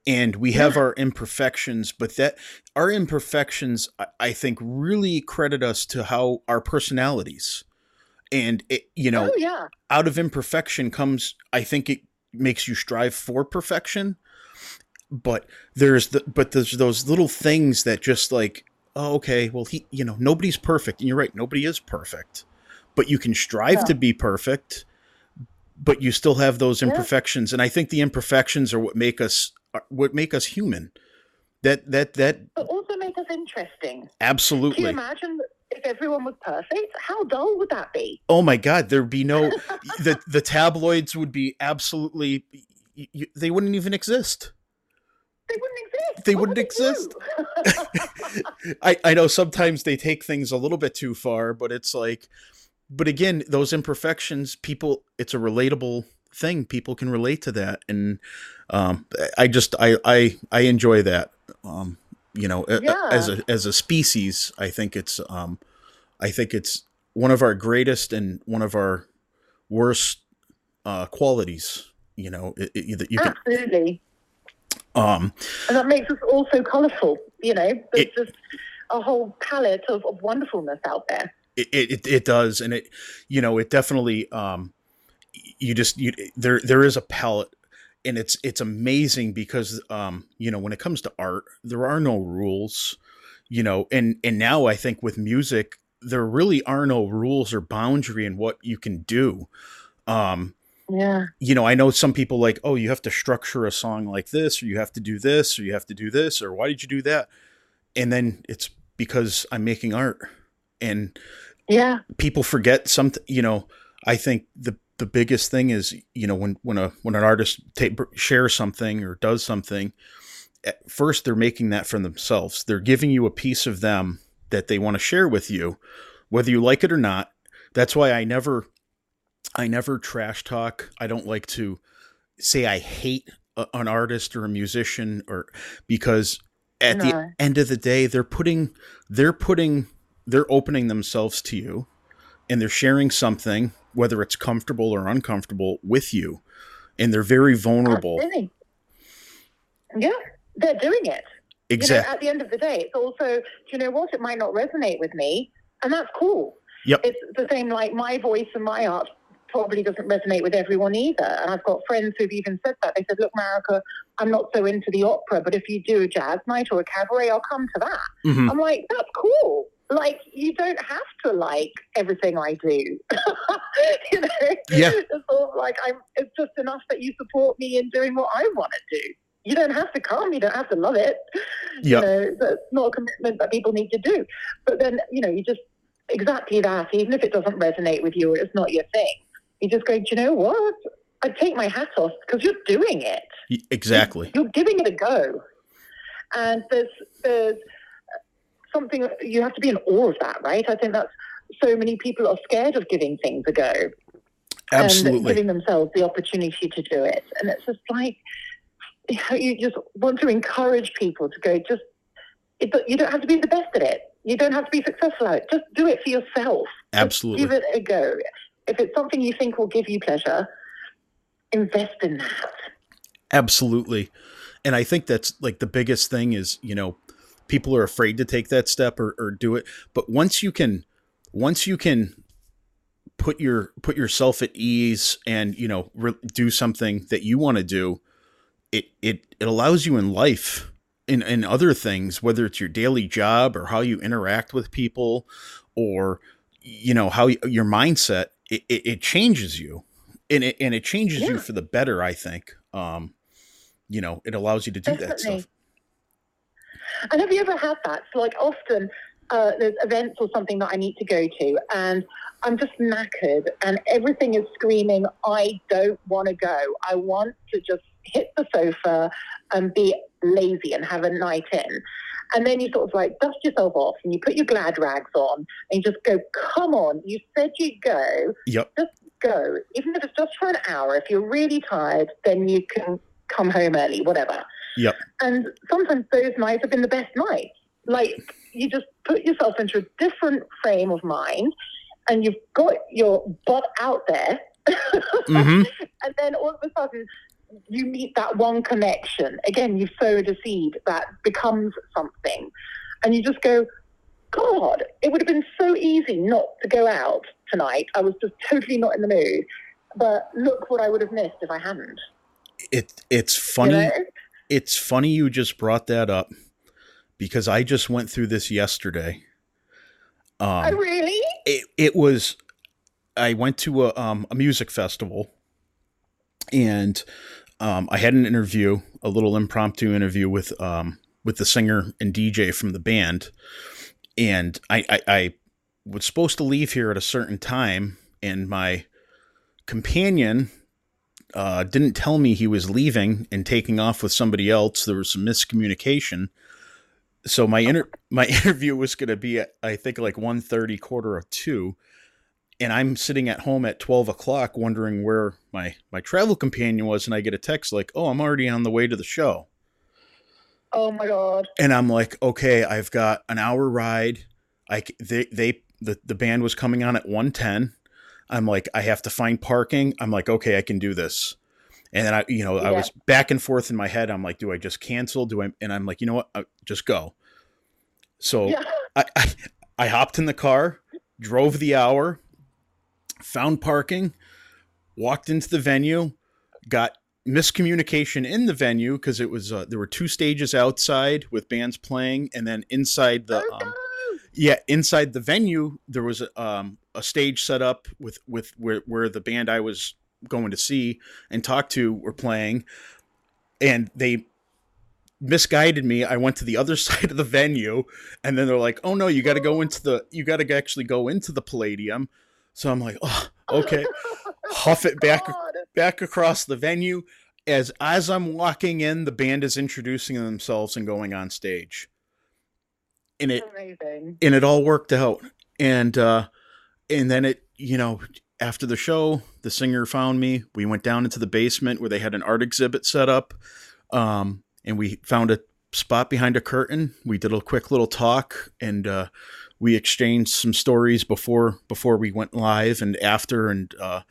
[SPEAKER 1] and we have
[SPEAKER 2] Yeah.
[SPEAKER 1] our imperfections, but that our imperfections, I, I think, really credit us to how our personalities, and it, you know,
[SPEAKER 2] oh yeah,
[SPEAKER 1] out of imperfection comes i think it makes you strive for perfection but there's the but there's those little things that just like oh okay well he you know nobody's perfect and you're right nobody is perfect but you can strive
[SPEAKER 2] Yeah.
[SPEAKER 1] to be perfect but you still have those
[SPEAKER 2] Yeah.
[SPEAKER 1] imperfections and i think the imperfections are what make us what make us human that that that
[SPEAKER 2] but also make us interesting. Absolutely. Can you imagine if everyone was perfect? How dull would that be?
[SPEAKER 1] oh my god there'd be no the the tabloids would be absolutely y- y- they wouldn't even exist
[SPEAKER 2] They wouldn't exist.
[SPEAKER 1] They
[SPEAKER 2] What
[SPEAKER 1] wouldn't
[SPEAKER 2] do?
[SPEAKER 1] I, I know sometimes they take things a little bit too far, but it's like, but again, those imperfections, people, it's a relatable thing. People can relate to that, and um, I just, I, I, I enjoy that. Um, you know,
[SPEAKER 2] Yeah.
[SPEAKER 1] as a as a species, I think it's, um, I think it's one of our greatest and one of our worst uh, qualities. You know, it, it, that you can,
[SPEAKER 2] Absolutely.
[SPEAKER 1] Um,
[SPEAKER 2] And that makes us all so colourful, you know? There's
[SPEAKER 1] It-
[SPEAKER 2] just a whole palette of, of wonderfulness out there.
[SPEAKER 1] it, it it does and it you know it definitely um you just you there there is a palette and it's it's amazing because um you know when it comes to art there are no rules you know and and now i think with music there really are no rules or boundary in what you can do um
[SPEAKER 2] Yeah.
[SPEAKER 1] you know i know some people like oh you have to structure a song like this or you have to do this or you have to do this or why did you do that and then it's because i'm making art and
[SPEAKER 2] Yeah.
[SPEAKER 1] people forget something you know i think the the biggest thing is you know when when a when an artist ta- shares something or does something at first they're making that for themselves they're giving you a piece of them that they want to share with you whether you like it or not that's why i never i never trash talk i don't like to say i hate a, an artist or a musician or because at the end of the day they're putting they're putting they're opening themselves to you and they're sharing something whether it's comfortable or uncomfortable with you and they're very vulnerable
[SPEAKER 2] Absolutely. Yeah. They're doing it. You know,
[SPEAKER 1] exactly
[SPEAKER 2] at the end of the day, it's also, do you know what? It might not resonate with me, and that's cool.
[SPEAKER 1] Yep.
[SPEAKER 2] It's the same like my voice and my art probably doesn't resonate with everyone either. And I've got friends who've even said that. They said, look, Marika, I'm not so into the opera, but if you do a jazz night or a cabaret, I'll come to that.
[SPEAKER 1] Mhm.
[SPEAKER 2] I'm like, that's cool. Like, you don't have to like everything I do. you know?
[SPEAKER 1] Yeah.
[SPEAKER 2] It's sort of like I'm it's just enough that you support me in doing what I want to do. You don't have to come, you don't have to love it.
[SPEAKER 1] Yep.
[SPEAKER 2] You know, that's not a commitment that people need to do. But then, you know, you just exactly that, even if it doesn't resonate with you or it's not your thing, you just go, Do you know what? I take my hat off because you're doing it
[SPEAKER 1] exactly
[SPEAKER 2] you're giving it a go. And there's there's something you have to be in awe of that, right? I think that's so many people are scared of giving things a go and
[SPEAKER 1] absolutely
[SPEAKER 2] giving themselves the opportunity to do it. And it's just like you know, you just want to encourage people to go. Just it, you don't have to be the best at it. You don't have to be successful at it. Just do it for yourself. Just
[SPEAKER 1] absolutely
[SPEAKER 2] Give it a go. If it's something you think will give you pleasure, invest in that.
[SPEAKER 1] absolutely and i think that's like the biggest thing is you know people are afraid to take that step or, or do it but once you can once you can put your put yourself at ease and you know re- do something that you want to do it it it allows you in life in in other things whether it's your daily job or how you interact with people or you know how y- your mindset it, it, it changes you and it and it changes you for the better i think um you know it allows you to do that stuff
[SPEAKER 2] And have you ever had that? So, like, often uh, there's events or something that I need to go to, and I'm just knackered, and everything is screaming, I don't want to go. I want to just hit the sofa and be lazy and have a night in. And then you sort of like dust yourself off and you put your glad rags on and you just go, come on, you said you'd go,
[SPEAKER 1] yep
[SPEAKER 2] go. Even if it's just for an hour, if you're really tired, then you can come home early, whatever.
[SPEAKER 1] Yep.
[SPEAKER 2] And sometimes those nights have been the best nights. Like you just put yourself into a different frame of mind and you've got your butt out there.
[SPEAKER 1] hmm
[SPEAKER 2] and then all of a sudden you meet that one connection. Again, you've sowed a seed that becomes something. And you just go, God, it would have been so easy not to go out tonight. I was just totally not in the mood. But look what I would have missed if I hadn't.
[SPEAKER 1] it it's
[SPEAKER 2] you
[SPEAKER 1] funny
[SPEAKER 2] know?
[SPEAKER 1] it's funny you just brought that up because i just went through this yesterday
[SPEAKER 2] oh,
[SPEAKER 1] um
[SPEAKER 2] really?
[SPEAKER 1] it, it was i went to a, um, a music festival and um, i had an interview a little impromptu interview with um, with the singer and dj from the band. And I, I i was supposed to leave here at a certain time and my companion uh, didn't tell me he was leaving and taking off with somebody else. There was some miscommunication. So my inter- my interview was going to be at I think like 1.30, quarter of two, and I'm sitting at home at twelve o'clock wondering where my my travel companion was, and I get a text like, "Oh, I'm already on the way to the show,"
[SPEAKER 2] Oh my God.
[SPEAKER 1] and I'm like, "Okay, I've got an hour ride. I they they the the band was coming on at 1.10. I'm like, I have to find parking. I'm like, okay, I can do this." And then I, you know, I was back and forth in my head. I'm like, do I just cancel? Do I? And I'm like, you know what? Uh, just go. So
[SPEAKER 2] Yeah.
[SPEAKER 1] I, I I hopped in the car, drove the hour, found parking, walked into the venue, got miscommunication in the venue because it was uh, there were two stages outside with bands playing, and then inside the
[SPEAKER 2] oh,
[SPEAKER 1] um, yeah inside the venue there was a, um, a stage set up with with where, where the band I was going to see and talk to were playing, and they misguided me. I went to the other side of the venue, and then they're like, "Oh no, you got to go into the you got to actually go into the Palladium." So I'm like, "Oh, okay." Huff it back
[SPEAKER 2] God.
[SPEAKER 1] back across the venue. As as I'm walking in, the band is introducing themselves and going on stage, and it
[SPEAKER 2] Amazing.
[SPEAKER 1] and it all worked out. And uh, and then it, you know, after the show, the singer found me. We went down into the basement where they had an art exhibit set up, um, and we found a spot behind a curtain. We did a quick little talk, and uh, we exchanged some stories before before we went live and after, and uh,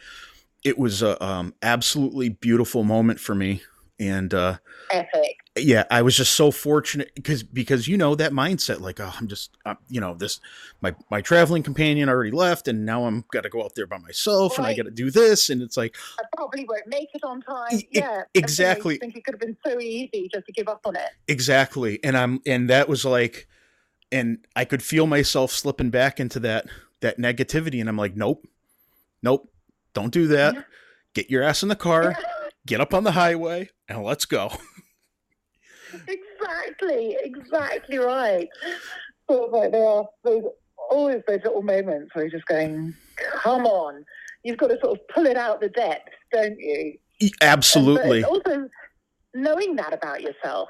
[SPEAKER 1] it was a um, absolutely beautiful moment for me. And uh,
[SPEAKER 2] Epic.
[SPEAKER 1] yeah i was just so fortunate because because you know that mindset like oh i'm just uh, you know this my my traveling companion already left and now i'm got to go out there by myself and i got to do this and it's like
[SPEAKER 2] I probably won't make it on time.
[SPEAKER 1] E-
[SPEAKER 2] Yeah.
[SPEAKER 1] exactly.
[SPEAKER 2] I think it could have been so easy just to give up on it.
[SPEAKER 1] exactly and i'm and that was like and i could feel myself slipping back into that that negativity and i'm like nope nope don't do that get your ass in the car get up on the highway and let's go
[SPEAKER 2] exactly, exactly right. Sort of like there are those always those little moments where you're just going, "Come on!" You've got to sort of pull it out the depths, don't you?
[SPEAKER 1] Absolutely
[SPEAKER 2] also knowing that about yourself.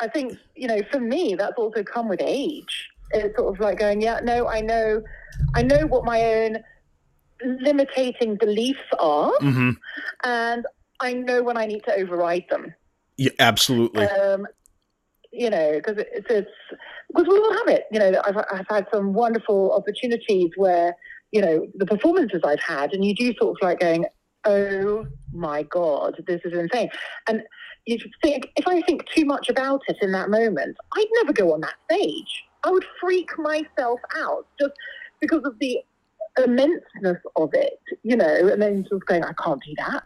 [SPEAKER 2] I think you know, for me, that's also come with age. It's sort of like going, "Yeah, no, I know, I know what my own limiting beliefs are,
[SPEAKER 1] hmm
[SPEAKER 2] and I know when I need to override them."
[SPEAKER 1] yeah, absolutely
[SPEAKER 2] um, you know, because it's, it's because we all have it. You know, I've, I've had some wonderful opportunities where you know the performances I've had, and you do sort of like going, "Oh my god, this is insane." And you think if I think too much about it in that moment, I'd never go on that stage. I would freak myself out just because of the immenseness of it, you know, and then just going, I can't do that.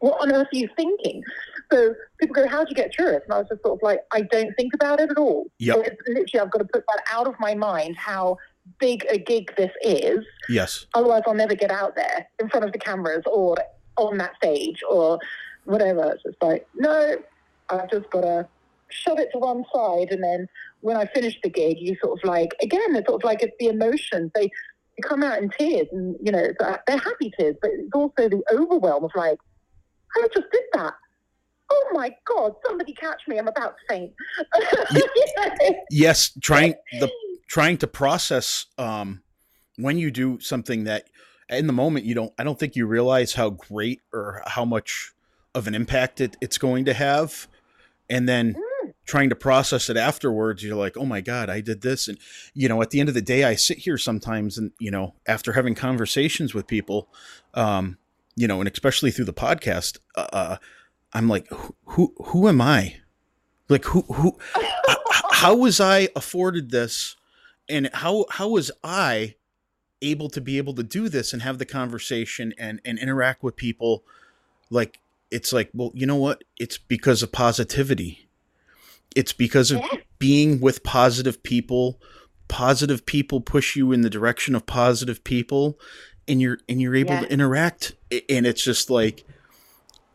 [SPEAKER 2] What on earth are you thinking? So people go, How do you get through it? And I was just sort of like, I don't think about it at all.
[SPEAKER 1] Yep.
[SPEAKER 2] So it's literally, I've got to put that out of my mind how big a gig this is.
[SPEAKER 1] yes
[SPEAKER 2] Otherwise, I'll never get out there in front of the cameras or on that stage or whatever. It's just like, no, I've just got to shove it to one side, and then when I finish the gig, you sort of like again, it's sort of like it's the emotions. They. they come out in tears, and you know they're happy tears, but it's also the overwhelm of like, I just did that. Oh my god somebody catch me. I'm about to faint.
[SPEAKER 1] Yes trying the trying to process um when you do something that in the moment you don't i don't think you realize how great or how much of an impact it, it's going to have. And then mm. trying to process it afterwards you're like oh my god i did this. And you know at the end of the day i sit here sometimes and you know after having conversations with people um you know and especially through the podcast uh, uh i'm like who who, who am i? Like who who how was i afforded this? And how how was i able to be able to do this and have the conversation and and interact with people? Like it's like well you know what it's because of positivity it's because of yeah. being with positive people positive people push you in the direction of positive people and you're and you're able yeah. to interact and it's just like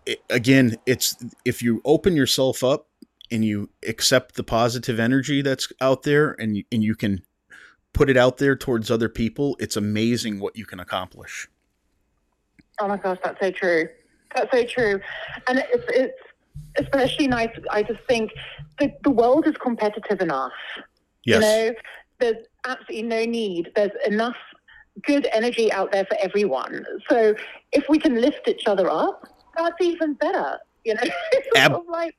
[SPEAKER 1] it, again it's if you open yourself up and you accept the positive energy that's out there and you, and you can put it out there towards other people, it's amazing what you can accomplish.
[SPEAKER 2] Oh my gosh, that's so true. That's so true. And it's, it's especially nice. I just think the, the world is competitive enough. Yes. You know, there's absolutely no need. There's enough good energy out there for everyone. So if we can lift each other up, that's even better. You know, Ab- sort of like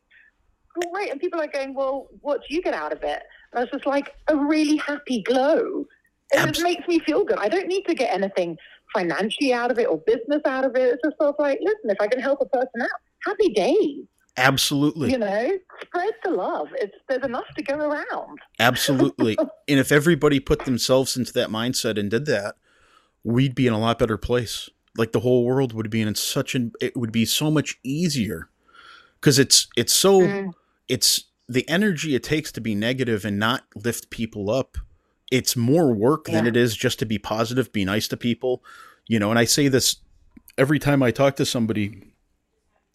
[SPEAKER 2] great. And people are going, well, what do you get out of it? And I was just like, a really happy glow. It Abs- just makes me feel good. I don't need to get anything financially out of it or business out of it. It's just sort of like, listen, if I can help a person out, happy days.
[SPEAKER 1] Absolutely.
[SPEAKER 2] You know, spread the love. It's there's enough to go around.
[SPEAKER 1] Absolutely. and if everybody put themselves into that mindset and did that, we'd be in a lot better place. Like the whole world would be in such an it would be so much easier because it's it's so mm. it's the energy it takes to be negative and not lift people up it's more work yeah. than it is just to be positive be nice to people you know and i say this every time i talk to somebody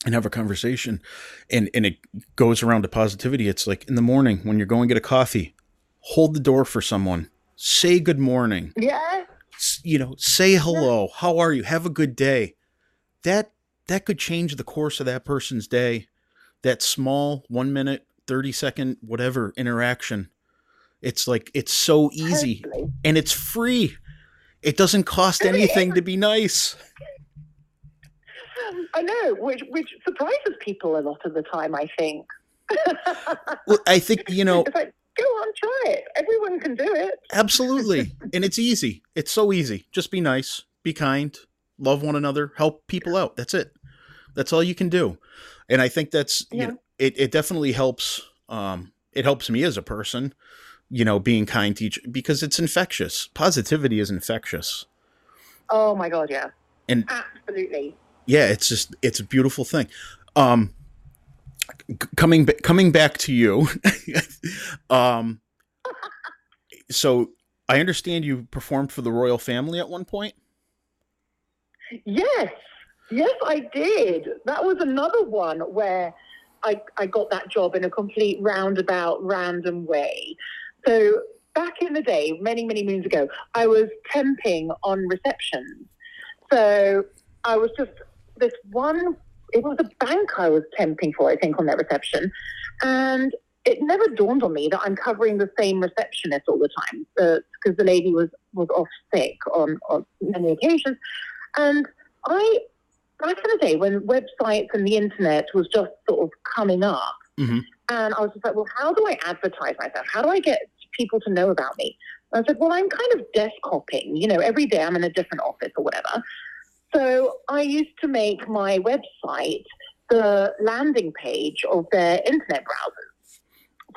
[SPEAKER 1] and have a conversation and and it goes around to positivity it's like in the morning when you're going to get a coffee hold the door for someone say good morning.
[SPEAKER 2] Yeah.
[SPEAKER 1] You know say hello yeah. how are you? Have a good day. That that could change the course of that person's day. That small 1 minute 30 second whatever interaction it's like it's so easy. And it's free. It doesn't cost anything to be nice.
[SPEAKER 2] I know which which surprises people a lot of the time i think.
[SPEAKER 1] Well i think you know
[SPEAKER 2] it's like go on try it. Everyone can do it.
[SPEAKER 1] Absolutely. And it's easy. It's so easy. Just be nice be kind love one another help people out. That's it. That's all you can do. And i think that's yeah. you know it, it definitely helps um it helps me as a person you know being kind to each because it's infectious. Positivity is infectious.
[SPEAKER 2] Oh my god yeah.
[SPEAKER 1] And
[SPEAKER 2] absolutely.
[SPEAKER 1] Yeah it's just it's a beautiful thing. Um coming coming back to you um so i understand you performed for the royal family at one point?
[SPEAKER 2] Yes. Yes i did. That was another one where I, I got that job in a complete roundabout, random way. So back in the day, many, many moons ago, I was temping on receptions. So I was just this one, it was a bank I was temping for, I think, on that reception. And it never dawned on me that I'm covering the same receptionist all the time because uh, the lady was, was off sick on, on many occasions. And I back in the day when websites and the internet was just sort of coming up, mm-hmm. and I was just like, well, how do I advertise myself? How do I get people to know about me? And I said, well, I'm kind of desk hopping. You know, every day I'm in a different office or whatever. So I used to make my website the landing page of their internet browsers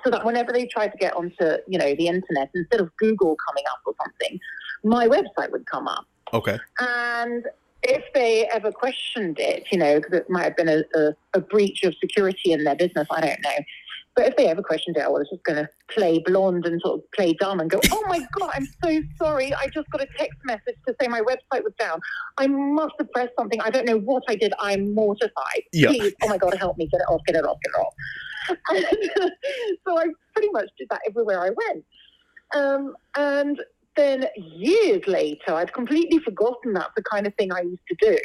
[SPEAKER 2] so that whenever they tried to get onto you know the internet instead of google coming up or something my website would come up
[SPEAKER 1] okay
[SPEAKER 2] and if they ever questioned it, you know, because it might have been a, a, a, breach of security in their business, I don't know. But if they ever questioned it, I was just going to play blonde and sort of play dumb and go, oh my God, I'm so sorry. I just got a text message to say my website was down. I must have pressed something. I don't know what I did. I'm mortified. Yep. Please, oh my God, help me. Get it off, get it off, get it off. And so I pretty much did that everywhere I went. Um, and then years later, I'd completely forgotten that's the kind of thing I used to do.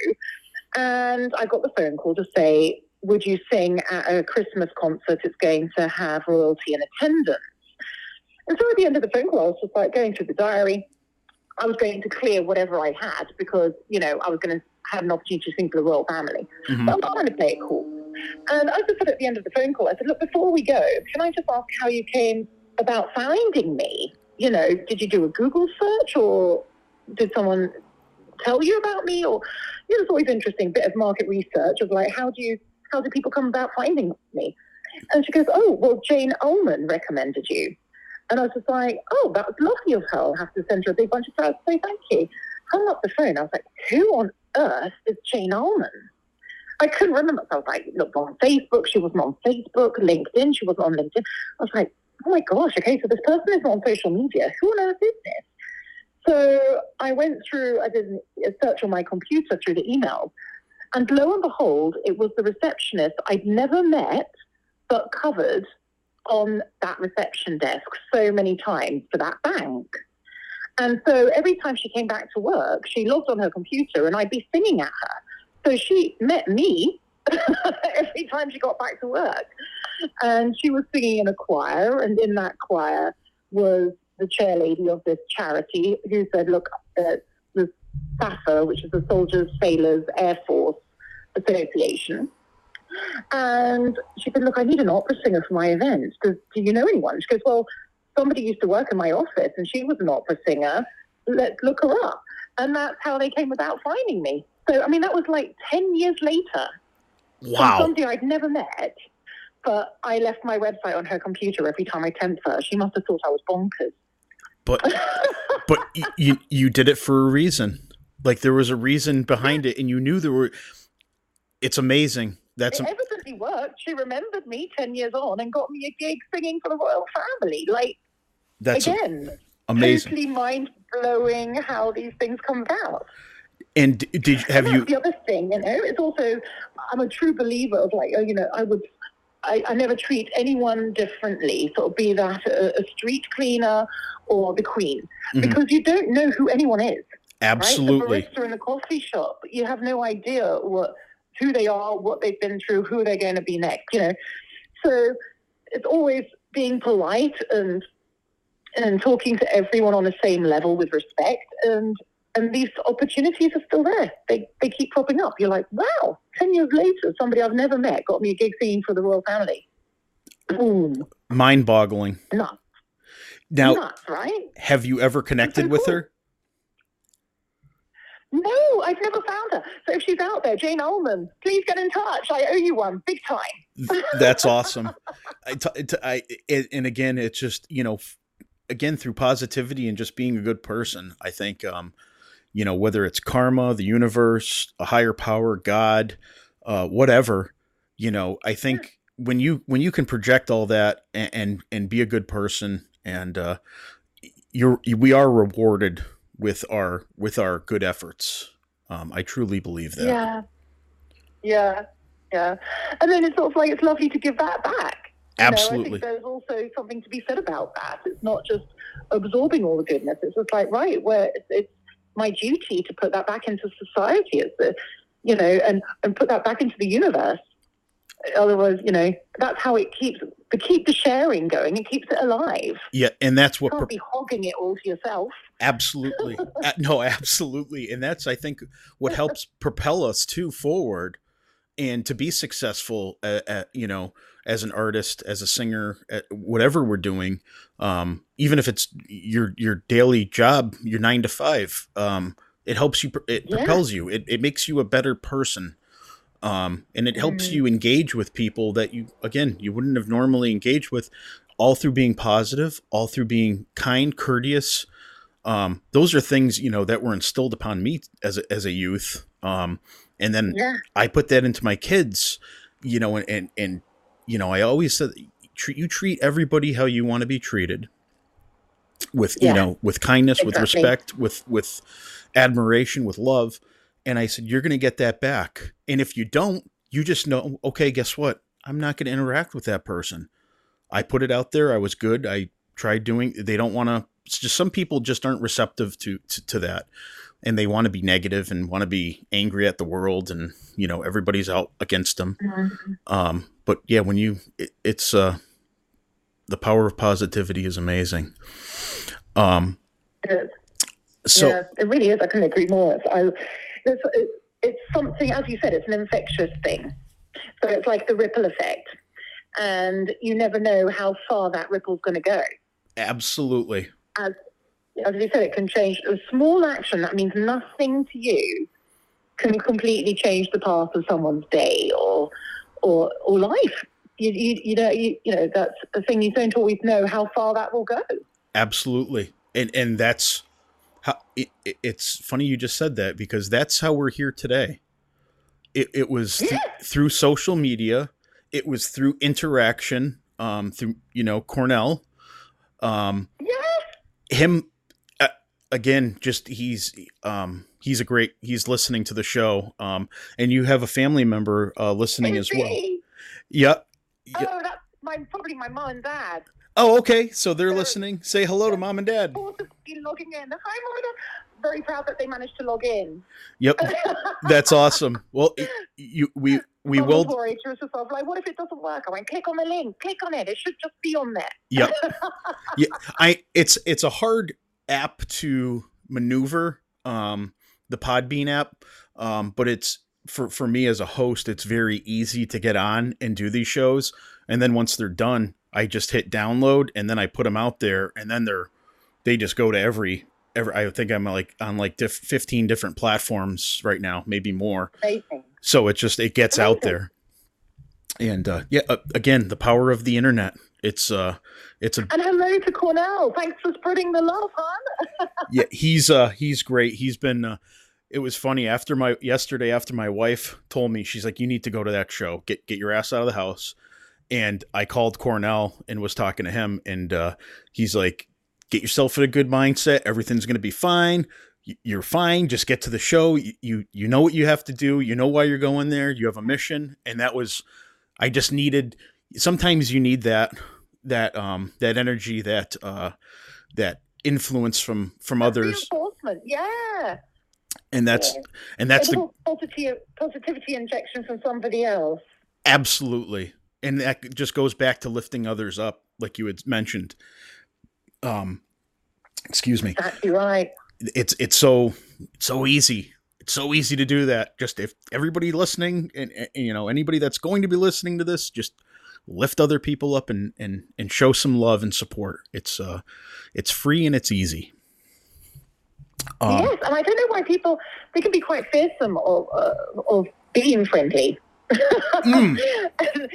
[SPEAKER 2] And I got the phone call to say, Would you sing at a Christmas concert? It's going to have royalty in attendance. And so at the end of the phone call, I was just like going through the diary. I was going to clear whatever I had because, you know, I was going to have an opportunity to sing for the royal family.
[SPEAKER 1] Mhm.
[SPEAKER 2] But I'm trying to play it cool. And I just said at the end of the phone call, I said, look, before we go, can I just ask how you came about finding me? You know, did you do a Google search or did someone tell you about me? Or, you know, it's always interesting, bit of market research of like, how do you, how do people come about finding me? And she goes, oh, well, Jane Ullman recommended you. And I was just like, oh, that was lovely of her. I'll have to send her a big bunch of flowers to say thank you. Hung up the phone. I was like, who on earth is Jane Ullman? I couldn't remember. So I was like, looked on Facebook. She wasn't on Facebook. LinkedIn. She wasn't on LinkedIn. I was like, oh my gosh, okay, so this person is not on social media. Who on earth is this? So I went through, I did a search on my computer through the emails. And lo and behold, it was the receptionist I'd never met, but covered on that reception desk so many times for that bank. And so every time she came back to work, she logged on her computer and I'd be singing at her. So she met me every time she got back to work. And she was singing in a choir, and in that choir was the chair lady of this charity who said, Look, uh, SSAFA, which is the Soldiers, Sailors, Air Force Association. And she said, Look, I need an opera singer for my event. Does, do you know anyone? She goes, Well, somebody used to work in my office and she was an opera singer. Let's look her up. And that's how they came about finding me. So, I mean, that was like 10 years later.
[SPEAKER 1] Wow.
[SPEAKER 2] somebody I'd never met, but I left my website on her computer every time I temped her. She must have thought I was bonkers.
[SPEAKER 1] But but y- you you did it for a reason. Like there was a reason behind it, and you knew there were. It's amazing. That's
[SPEAKER 2] it evidently worked. She remembered me 10 years on and got me a gig singing for the royal family. Like,
[SPEAKER 1] that's
[SPEAKER 2] again,
[SPEAKER 1] amazing.
[SPEAKER 2] totally mind blowing how these things come about.
[SPEAKER 1] And did have you?
[SPEAKER 2] the other thing, you know, it's also, I'm a true believer of like, oh, you know, I would, I, I never treat anyone differently, sort of be that a, a street cleaner or the queen,
[SPEAKER 1] Mhm.
[SPEAKER 2] because you don't know who anyone is.
[SPEAKER 1] Absolutely.
[SPEAKER 2] Right? The barista in the coffee shop, you have no idea what who they are, what they've been through, who they're going to be next. You know, so it's always being polite and and talking to everyone on the same level with respect. And and these opportunities are still there. They they keep popping up. You're like, wow, ten years later, somebody I've never met got me a gig singing for the royal family. Boom,
[SPEAKER 1] Mind-boggling.
[SPEAKER 2] nuts,
[SPEAKER 1] Now,
[SPEAKER 2] nuts, right?
[SPEAKER 1] have you ever connected with
[SPEAKER 2] cool.
[SPEAKER 1] her?
[SPEAKER 2] No, I've never found her. So if she's out there, Jane Ullman, please get in touch. I owe you one, big time.
[SPEAKER 1] That's awesome. I, t- t- I it, and again, it's just you know, f- again through positivity and just being a good person. I think, um, you know, whether it's karma, the universe, a higher power, God, uh, whatever, you know, I think when you when you can project all that and and, and be a good person, and uh, you're we are rewarded with our with our good efforts. Um, I truly believe that.
[SPEAKER 2] Yeah. Yeah. Yeah. And then it's sort of like it's lovely to give that back. You know, I
[SPEAKER 1] Absolutely.
[SPEAKER 2] think there's also something to be said about that. It's not just absorbing all the goodness. It's just like, right, where it's, it's my duty to put that back into society. as the, you know, and, and put that back into the universe. Otherwise, you know, that's how it keeps to keep the sharing going. It keeps it alive.
[SPEAKER 1] Yeah, and that's
[SPEAKER 2] You
[SPEAKER 1] what
[SPEAKER 2] can't
[SPEAKER 1] pro-
[SPEAKER 2] be hogging it all to yourself.
[SPEAKER 1] Absolutely. No, absolutely. And that's, I think, what helps propel us too forward and to be successful, at, at, you know, as an artist, as a singer, at whatever we're doing, um, even if it's your, your daily job, your nine to five, um, it helps you, it
[SPEAKER 2] Yeah.
[SPEAKER 1] propels you, it, it makes you a better person. Um, and it helps
[SPEAKER 2] Mhm.
[SPEAKER 1] you engage with people that you, again, you wouldn't have normally engaged with all through being positive, all through being kind, courteous, um, those are things you know that were instilled upon me as a, as a youth um, and then
[SPEAKER 2] Yeah.
[SPEAKER 1] i put that into my kids you know and and, and you know i always said treat you treat everybody how you want to be treated with you know with kindness with respect with with admiration with love and i said you're going to get that back and if you don't you just know okay guess what I'm not going to interact with that person. I put it out there. I was good. I tried doing. They don't want to. Just some people just aren't receptive to, to to that, and they want to be negative and want to be angry at the world, and you know everybody's out against them.
[SPEAKER 2] Mhm.
[SPEAKER 1] Um, but yeah, when you, it, it's uh, the power of positivity is amazing. Um,
[SPEAKER 2] It is.
[SPEAKER 1] so
[SPEAKER 2] yeah, it really is. I couldn't agree more. It's, I, it's, it, it's something, as you said, it's an infectious thing. So it's like the ripple effect. And you never know how far that ripple's going to go.
[SPEAKER 1] absolutely,
[SPEAKER 2] As, as you said, it can change. A small action that means nothing to you can completely change the path of someone's day or or, or life. You, you, you know, you, you know, that's a thing you don't always know how far that will go.
[SPEAKER 1] absolutely, and and that's how it, it- it's funny you just said that because that's how we're here today. It it was th-
[SPEAKER 2] Yeah.
[SPEAKER 1] through social media. It was through interaction. Um, through you know Cornell. Um,
[SPEAKER 2] Yeah.
[SPEAKER 1] him again just he's um he's a great he's listening to the show um and you have a family member uh listening as well yep Yeah.
[SPEAKER 2] Oh, that's my, probably my mom and dad.
[SPEAKER 1] oh okay so they're
[SPEAKER 2] They're-
[SPEAKER 1] listening say hello to mom and dad
[SPEAKER 2] logging in. Hi, mom and dad. Very proud that they managed to log in.
[SPEAKER 1] yep that's awesome well you we we
[SPEAKER 2] Mum
[SPEAKER 1] will
[SPEAKER 2] was worried. She was just like, what if it doesn't work? I went, click on the link. Click on it. It should just be on there.
[SPEAKER 1] Yep. yeah i it's it's a hard app to maneuver um the podbean app. Um but it's for for me as a host it's very easy to get on and do these shows. And then once they're done i just hit download and then i put them out there and then they're they just go to every every i think i'm like on like diff, 15 different platforms right now maybe more.
[SPEAKER 2] Amazing.
[SPEAKER 1] so it just it gets out there. And uh yeah uh, again the power of the internet it's uh it's a
[SPEAKER 2] And hello to Cornell. Thanks for spreading the love, hon.
[SPEAKER 1] yeah he's uh he's great. He's been uh it was funny. After my yesterday after my wife told me she's like you need to go to that show. Get get your ass out of the house. And i called cornell and was talking to him and uh he's like get yourself in a good mindset. Everything's gonna be fine. You're fine. Just get to the show. You, you you know what you have to do. You know why you're going there. You have a mission. And that was i just needed sometimes you need that that um that energy that uh that influence from from others
[SPEAKER 2] Reinforcement. Yeah.
[SPEAKER 1] and that's
[SPEAKER 2] Yeah.
[SPEAKER 1] and that's the
[SPEAKER 2] positivity, positivity injection from somebody else.
[SPEAKER 1] absolutely and that just goes back to lifting others up like you had mentioned um excuse me
[SPEAKER 2] Exactly right.
[SPEAKER 1] it's it's so it's so easy it's so easy to do that just if everybody listening and, and you know anybody that's going to be listening to this just lift other people up and and and show some love and support it's uh it's free and it's easy um,
[SPEAKER 2] yes, and I don't know why people they can be quite fearsome of uh, of being friendly,
[SPEAKER 1] Mm.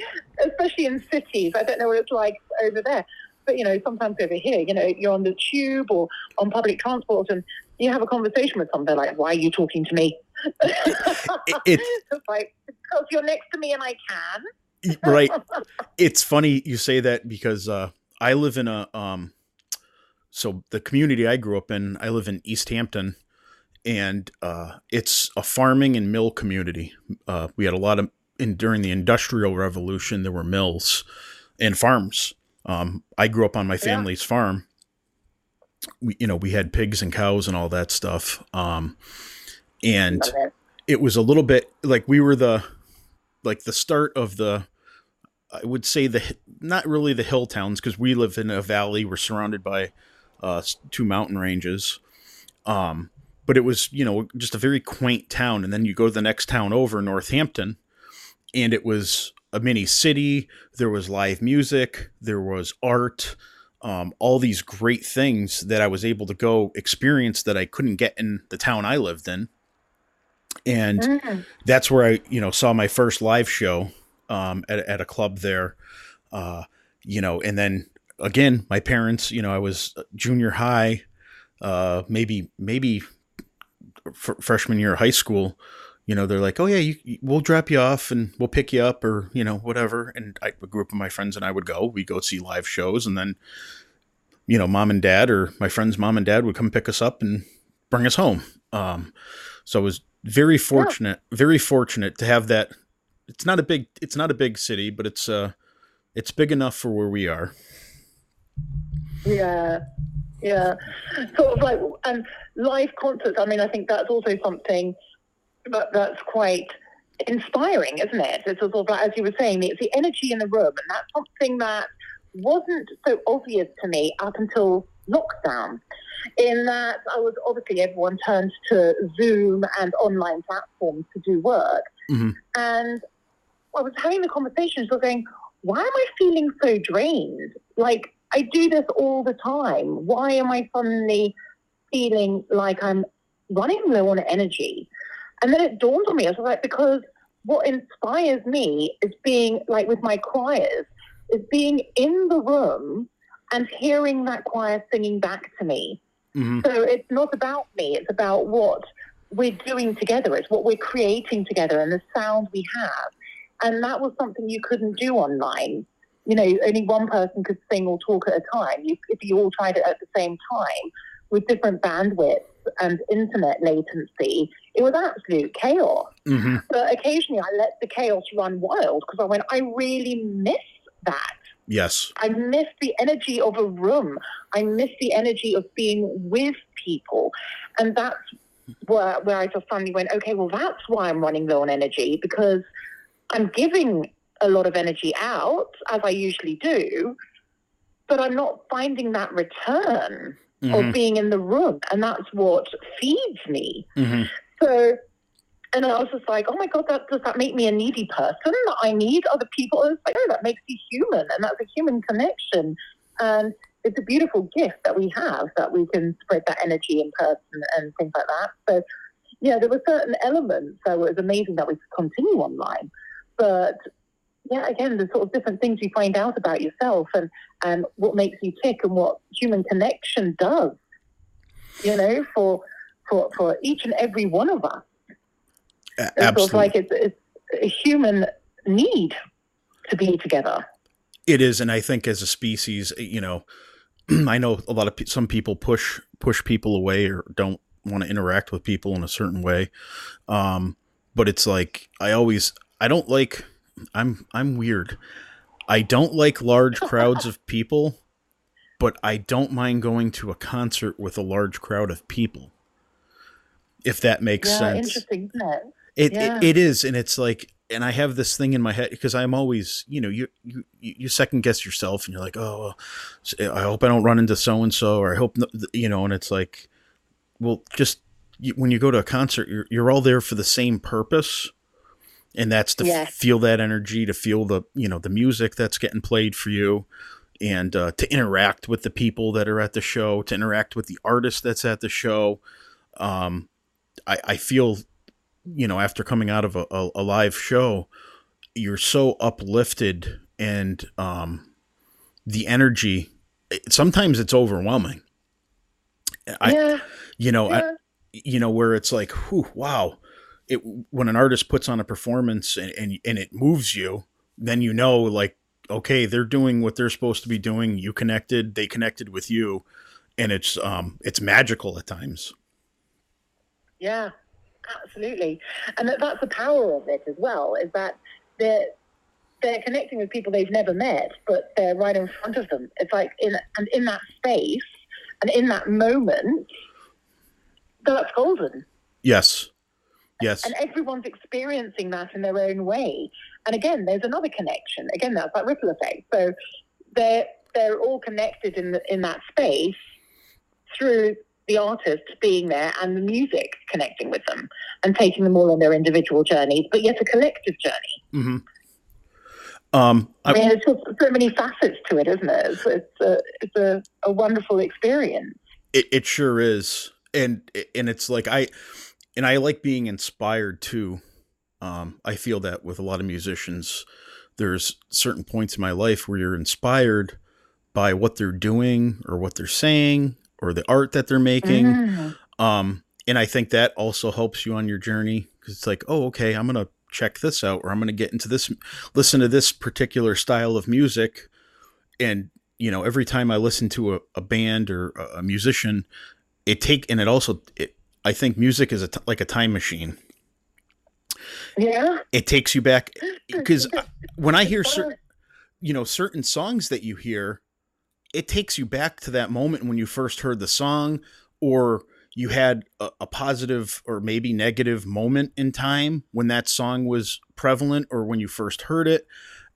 [SPEAKER 2] especially in cities. I don't know what it's like over there, but you know, sometimes over here, you know, you're on the tube or on public transport, and you have a conversation with someone like, "Why are you talking to me?"
[SPEAKER 1] it, it
[SPEAKER 2] it's like because you're next to me and I can.
[SPEAKER 1] Right. It's funny you say that because uh i live in a um so the community i grew up in i live in Easthampton and uh it's a farming and mill community. Uh we had a lot of in during the industrial revolution there were mills and farms. Um i grew up on my family's farm. We you know we had pigs and cows and all that stuff um and
[SPEAKER 2] it.
[SPEAKER 1] it was a little bit like we were the like the start of the i would say the not really the hill towns because we live in a valley we're surrounded by uh two mountain ranges. Um but it was you know just a very quaint town and then you go to the next town over northampton and it was a mini city there was live music there was art um, all these great things that i was able to go experience that i couldn't get in the town i lived in. And
[SPEAKER 2] Mm.
[SPEAKER 1] that's where I, you know, saw my first live show um, at, at a club there. Uh, you know, and then again, my parents, you know, I was junior high, uh, maybe maybe f- freshman year of high school. You know, they're like, "Oh yeah, you, we'll drop you off and we'll pick you up, or you know, whatever." And I, a group of my friends and I would go. We go see live shows, and then, you know, mom and dad or my friend's mom and dad would come pick us up and bring us home. Um, so I was very fortunate, very fortunate to have that it's not a big it's not a big city, but it's uh it's big enough for where we are.
[SPEAKER 2] Yeah, yeah. Sort of like and live concerts. I mean, I think that's also something that that's quite inspiring, isn't it? It's sort of like, as you were saying, it's the energy in the room, and that's something that wasn't so obvious to me up until lockdown. In that, I was obviously everyone turned to Zoom and online platforms to do work,
[SPEAKER 1] Mhm.
[SPEAKER 2] and I was having the conversation, so going, "Why am I feeling so drained? Like I do this all the time. Why am I suddenly feeling like I'm running low on energy?" And then it dawned on me, I was like, because what inspires me is being like with my choirs, is being in the room and hearing that choir singing back to me.
[SPEAKER 1] hmm
[SPEAKER 2] So it's not about me, it's about what we're doing together, it's what we're creating together and the sound we have. And that was something you couldn't do online. You know, only one person could sing or talk at a time. You, if you all tried it at the same time with different bandwidths and internet latency, it was absolute chaos.
[SPEAKER 1] hmm
[SPEAKER 2] But occasionally I let the chaos run wild because I went, I really miss that.
[SPEAKER 1] Yes.
[SPEAKER 2] I miss the energy of a room. I miss the energy of being with people. And that's where, where I just suddenly went, okay, well, that's why I'm running low on energy because I'm giving a lot of energy out, as I usually do, but I'm not finding that return
[SPEAKER 1] hmm
[SPEAKER 2] of being in the room. And that's what feeds me.
[SPEAKER 1] hmm
[SPEAKER 2] So, and I was just like, oh my God, that, does that make me a needy person? That I need other people. I was like, no, that makes you human. And that's a human connection. And it's a beautiful gift that we have that we can spread that energy in person and things like that. So, yeah, there were certain elements that was amazing that we could continue online. But yeah, again, there's sort of different things you find out about yourself and, and what makes you tick and what human connection does, you know, for, for, for each and every one of us.
[SPEAKER 1] A-
[SPEAKER 2] It feels
[SPEAKER 1] Absolutely.
[SPEAKER 2] like it's, it's a human need to be together.
[SPEAKER 1] It is, and I think as a species, you know, I know a lot of pe- some people push push people away or don't want to interact with people in a certain way. Um, but it's like I always I don't like I'm I'm weird. I don't like large crowds of people, but I don't mind going to a concert with a large crowd of people. If that makes
[SPEAKER 2] Yeah,
[SPEAKER 1] sense.
[SPEAKER 2] interesting, isn't it?
[SPEAKER 1] It,
[SPEAKER 2] Yeah.
[SPEAKER 1] it it is, and it's like, and I have this thing in my head because I'm always, you know, you you you second guess yourself, and you're like, oh, eh, I hope I don't run into so and so, or I hope, no- you know, and it's like, well, just when you go to a concert, you're you're all there for the same purpose, and that's to f-
[SPEAKER 2] Yes.
[SPEAKER 1] feel that energy, to feel the you know the music that's getting played for you, and uh, to interact with the people that are at the show, to interact with the artist that's at the show. Um, I, I feel you know, after coming out of a, a, a live show, you're so uplifted and um, the energy. it- Sometimes it's overwhelming. I,
[SPEAKER 2] yeah,
[SPEAKER 1] you know, I, you know, where it's like, whew, wow. It when an artist puts on a performance and, and and it moves you, then you know, like, okay, they're doing what they're supposed to be doing. You connected, they connected with you, and it's um, it's magical at times.
[SPEAKER 2] Yeah, absolutely. And that, that's the power of it as well, is that they're, they're connecting with people they've never met, but they're right in front of them. It's like in, and in that space and in that moment, that's golden.
[SPEAKER 1] Yes, yes,
[SPEAKER 2] And everyone's experiencing that in their own way. And again, there's another connection. Again, that's that ripple effect. So they're, they're all connected in, the, in that space through the artist being there and the music connecting with them and taking them all on their individual journeys, but yet a collective journey.
[SPEAKER 1] hmm Um,
[SPEAKER 2] I
[SPEAKER 1] I,
[SPEAKER 2] mean, there's just so many facets to it, isn't it? It's, it's, a, it's a, a wonderful experience.
[SPEAKER 1] it, it sure is, and and it's like I, and I like being inspired too. Um, I feel that with a lot of musicians, there's certain points in my life where you're inspired by what they're doing or what they're saying or the art that they're making.
[SPEAKER 2] Mm.
[SPEAKER 1] Um, and I think that also helps you on your journey because it's like, oh, okay, I'm gonna check this out, or I'm gonna get into this, listen to this particular style of music, and you know, every time I listen to a, a band or a, a musician, it take and it also, it, I think music is a t- like a time machine.
[SPEAKER 2] Yeah.
[SPEAKER 1] It takes you back because when I hear certain, uh-huh. you know, certain songs that you hear, it takes you back to that moment when you first heard the song or you had a, a, positive or maybe negative moment in time when that song was prevalent or when you first heard it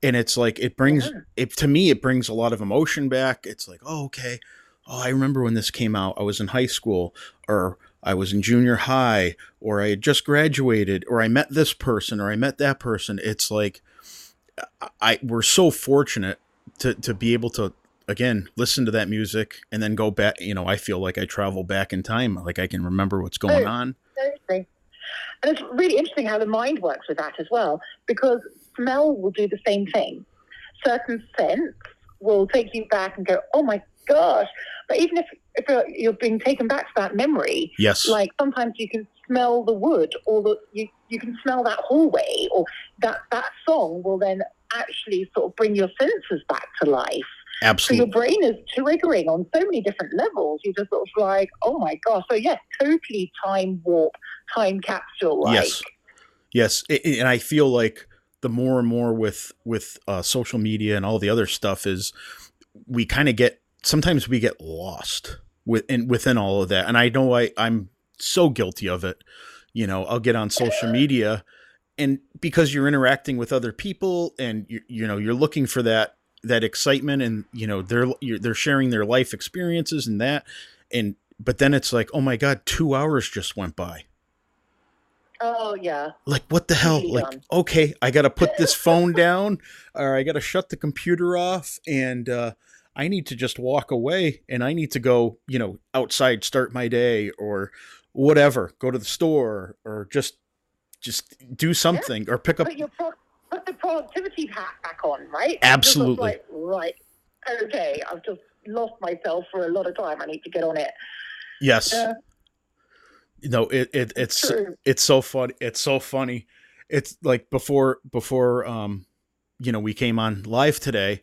[SPEAKER 1] and it's like it brings yeah. it to me it brings a lot of emotion back it's like oh okay oh i remember when this came out i was in high school or i was in junior high or i had just graduated or i met this person or i met that person. It's like i we're so fortunate to to be able to again listen to that music and then go back you know i feel like i travel back in time like i can remember what's oh, going on.
[SPEAKER 2] and it's really interesting how the mind works with that as well because smell will do the same thing. Certain scents will take you back and go oh my gosh. But even if you're, you're being taken back to that memory
[SPEAKER 1] yes
[SPEAKER 2] like sometimes you can smell the wood or the you, you can smell that hallway or that that song will then actually sort of bring your senses back to life
[SPEAKER 1] Absolutely.
[SPEAKER 2] So your brain is triggering on so many different levels. You're just sort of like, oh my gosh. So yes, totally time warp, time capsule.
[SPEAKER 1] Yes. Yes. And I feel like the more and more with with uh, social media and all the other stuff is we kind of get sometimes we get lost within within all of that. And I know I I'm so guilty of it. You know, I'll get on social media and because you're interacting with other people and you you know you're looking for that that excitement and you know they're they're sharing their life experiences and that and but then it's like oh my god 2 hours just went by
[SPEAKER 2] oh yeah
[SPEAKER 1] like what the hell like okay i got to put this phone down or i got to shut the computer off and uh I need to just walk away and I need to go, you know, outside, start my day or whatever, go to the store or just just do something yeah. or pick up
[SPEAKER 2] put the productivity hat back on, right?
[SPEAKER 1] Absolutely.
[SPEAKER 2] Like, right. Okay, I've just lost myself for a lot of time. I need to get on it.
[SPEAKER 1] Yes. Uh, no, it, it it's true. it's so funny. It's so funny. It's like before before um you know we came on live today.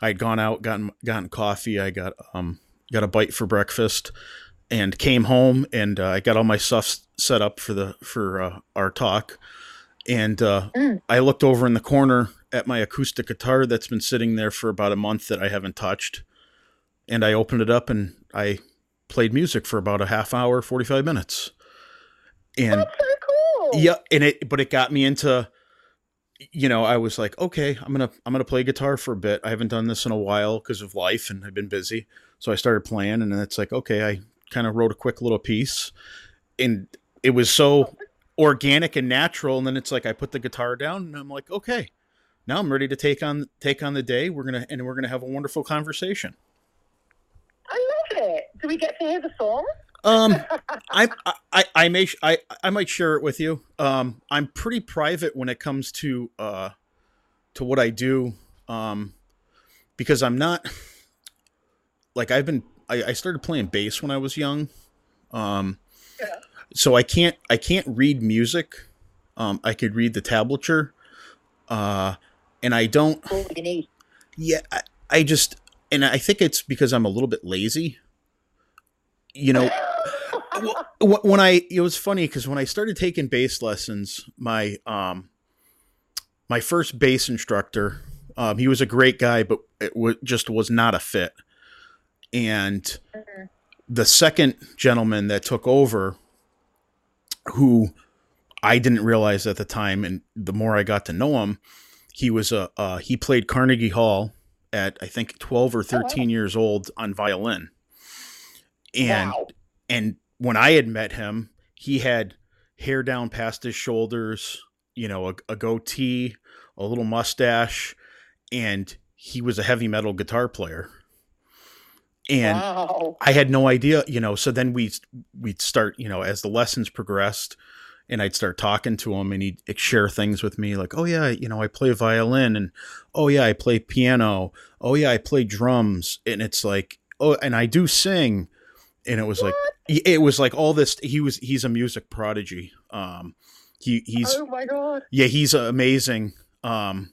[SPEAKER 1] I had gone out, gotten gotten coffee. I got um got a bite for breakfast, and came home and uh, I got all my stuff set up for the for uh, our talk and uh, mm. I looked over in the corner at my acoustic guitar that's been sitting there for about a month that I haven't touched. And I opened it up and I played music for about a half hour, 45 minutes. And
[SPEAKER 2] that's so cool.
[SPEAKER 1] Yeah, and it but it got me into you know, I was like, okay, I'm to I'm to play guitar for a bit. I haven't done this in a while because of life and I've been busy. So I started playing and it's like, okay, I kind of wrote a quick little piece and it was so organic and natural and then it's like i put the guitar down and i'm like okay now i'm ready to take on take on the day we're gonna and we're gonna have a wonderful conversation
[SPEAKER 2] i love it do we get to hear the song
[SPEAKER 1] um I, I i may i i might share it with you um i'm pretty private when it comes to uh to what i do um because i'm not like i've been i, I started playing bass when i was young um yeah so I can't I can't read music. Um, I could read the tablature, uh, and I don't. Yeah, I, I just and I think it's because I'm a little bit lazy. You know, when I it was funny because when I started taking bass lessons, my um my first bass instructor, um, he was a great guy, but it w- just was not a fit. And mm-hmm. the second gentleman that took over who I didn't realize at the time, and the more I got to know him, he was a uh, he played Carnegie Hall at I think twelve or thirteen oh, wow. years old on violin, and wow. and when I had met him, he had hair down past his shoulders, you know, a, a goatee, a little mustache, and he was a heavy metal guitar player and wow. I had no idea, you know. So then we we'd start, you know, as the lessons progressed, and I'd start talking to him, and he'd share things with me, like, "Oh yeah, you know, I play violin," and "Oh yeah, I play piano," "Oh yeah, I play drums," and it's like, "Oh, and I do sing," and it was what? like, it was like all this. He was he's a music prodigy. Um, he he's
[SPEAKER 2] oh my god,
[SPEAKER 1] yeah, he's amazing. Um,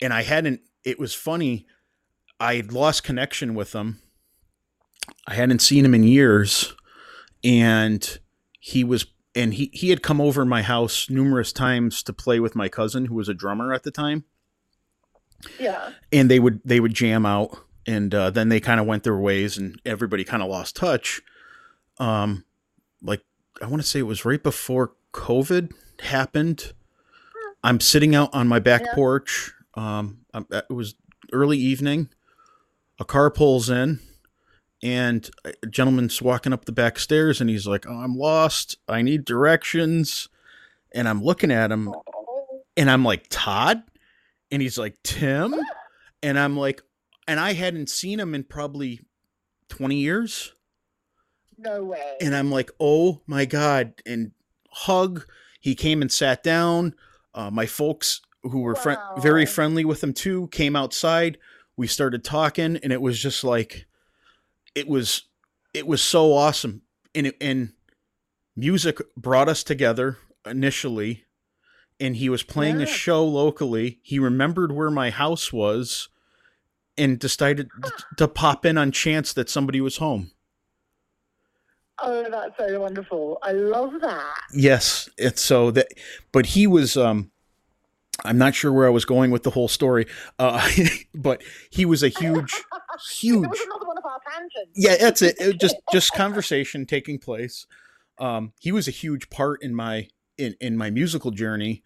[SPEAKER 1] and I hadn't. It was funny. I lost connection with him I hadn't seen him in years, and he was and he he had come over my house numerous times to play with my cousin who was a drummer at the time.
[SPEAKER 2] Yeah.
[SPEAKER 1] And they would they would jam out, and uh, then they kind of went their ways, and everybody kind of lost touch. Um, like I want to say it was right before COVID happened. I'm sitting out on my back
[SPEAKER 2] Yeah.
[SPEAKER 1] porch. Um, I'm- it was early evening. A car pulls in, and a gentleman's walking up the back stairs, and he's like, "Oh, I'm lost. I need directions." And I'm looking at him, and I'm like, "Todd," and he's like, "Tim," and I'm like, and I hadn't seen him in probably 20 years
[SPEAKER 2] no way.
[SPEAKER 1] and I'm like, oh my god! And hug. He came and sat down. Uh, my folks, who were fri- very friendly with him too, came outside. We started talking, and it was just like, it was, it was so awesome. And it, and music brought us together initially. And he was playing a show locally. He remembered where my house was, and decided to pop in on chance that somebody was home.
[SPEAKER 2] oh, that's so wonderful. I love that.
[SPEAKER 1] Yes, it's so that, but he was. um I'm not sure where I was going with the whole story, uh, but he was a huge, huge.
[SPEAKER 2] was another one of our tangents.
[SPEAKER 1] Yeah, that's it. it just just conversation taking place. Um, he was a huge part in my in in my musical journey,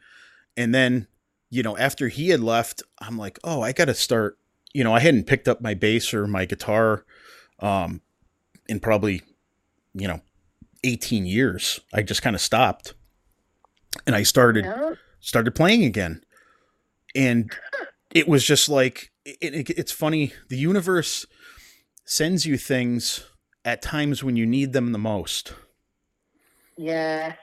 [SPEAKER 1] and then you know after he had left, I'm like, oh, I got to start. You know, I hadn't picked up my bass or my guitar, um, in probably, you know, 18 years. I just kind of stopped, and I started
[SPEAKER 2] Yeah.
[SPEAKER 1] started playing again and it was just like it, it, it's funny the universe sends you things at times when you need them the most
[SPEAKER 2] Yes.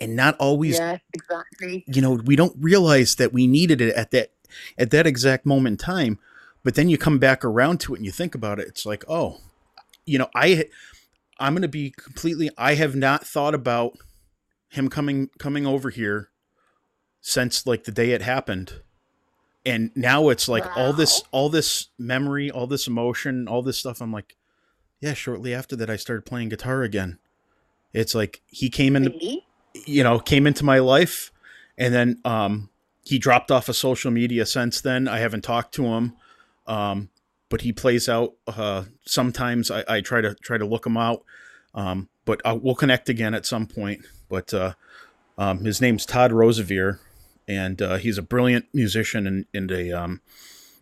[SPEAKER 1] and not always
[SPEAKER 2] Yes. Exactly.
[SPEAKER 1] you know we don't realize that we needed it at that at that exact moment in time but then you come back around to it and you think about it it's like oh you know i i'm going to be completely i have not thought about him coming coming over here since like the day it happened. And now it's like all this all this memory all this emotion all this stuff i'm like yeah shortly after that i started playing guitar again. It's like he came into
[SPEAKER 2] Really?
[SPEAKER 1] you know came into my life and then um he dropped off of social media since then. I haven't talked to him um but he plays out uh sometimes i, I try to try to look him out um but I, we'll connect again at some point but uh um his name's todd rosevier and uh, he's a brilliant musician and, and a um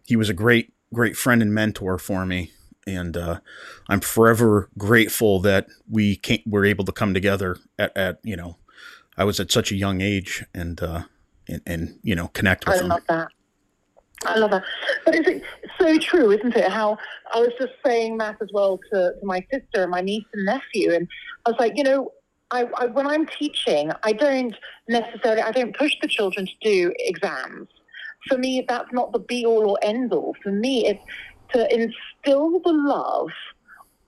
[SPEAKER 1] he was a great great friend and mentor for me and uh, I'm forever grateful that we came, were able to come together at, at you know I was at such a young age and uh, and, and you know connect
[SPEAKER 2] I
[SPEAKER 1] with him.
[SPEAKER 2] I love that. I love that. But it's it's so true, isn't it? How I was just saying that as well to, to my sister and my niece and nephew, and I was like, you know, I, I when I'm teaching, I don't necessarily I don't push the children to do exams. For me, that's not the be all or end all. For me, it's to instill the love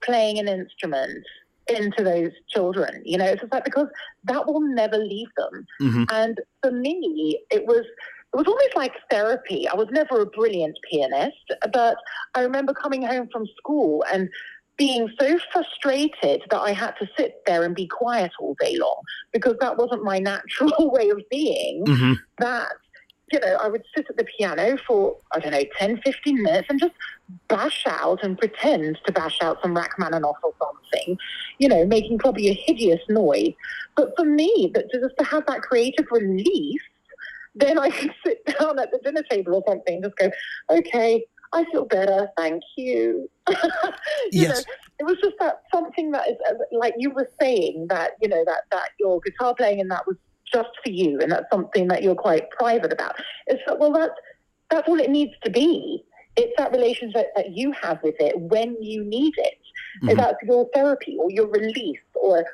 [SPEAKER 2] playing an instrument into those children. You know, it's just like because that will never leave them.
[SPEAKER 1] hmm
[SPEAKER 2] And for me, it was it was almost like therapy. I was never a brilliant pianist, but I remember coming home from school and being so frustrated that I had to sit there and be quiet all day long because that wasn't my natural way of being.
[SPEAKER 1] hmm
[SPEAKER 2] That, you know, I would sit at the piano for, I don't know, 10, 15 minutes and just bash out and pretend to bash out some Rachmaninoff or something, you know, making probably a hideous noise. But for me, that just to have that creative release, then I could sit down at the dinner table or something just go, okay, I feel better, thank you. you
[SPEAKER 1] Yes.
[SPEAKER 2] know, it was just that something that is uh, like you were saying that you know that that your guitar playing and that was just for you, and that's something that you're quite private about. It's that, well, that's that's all it needs to be. It's that relationship that you have with it when you need it.
[SPEAKER 1] Mhm.
[SPEAKER 2] That's your therapy or your release or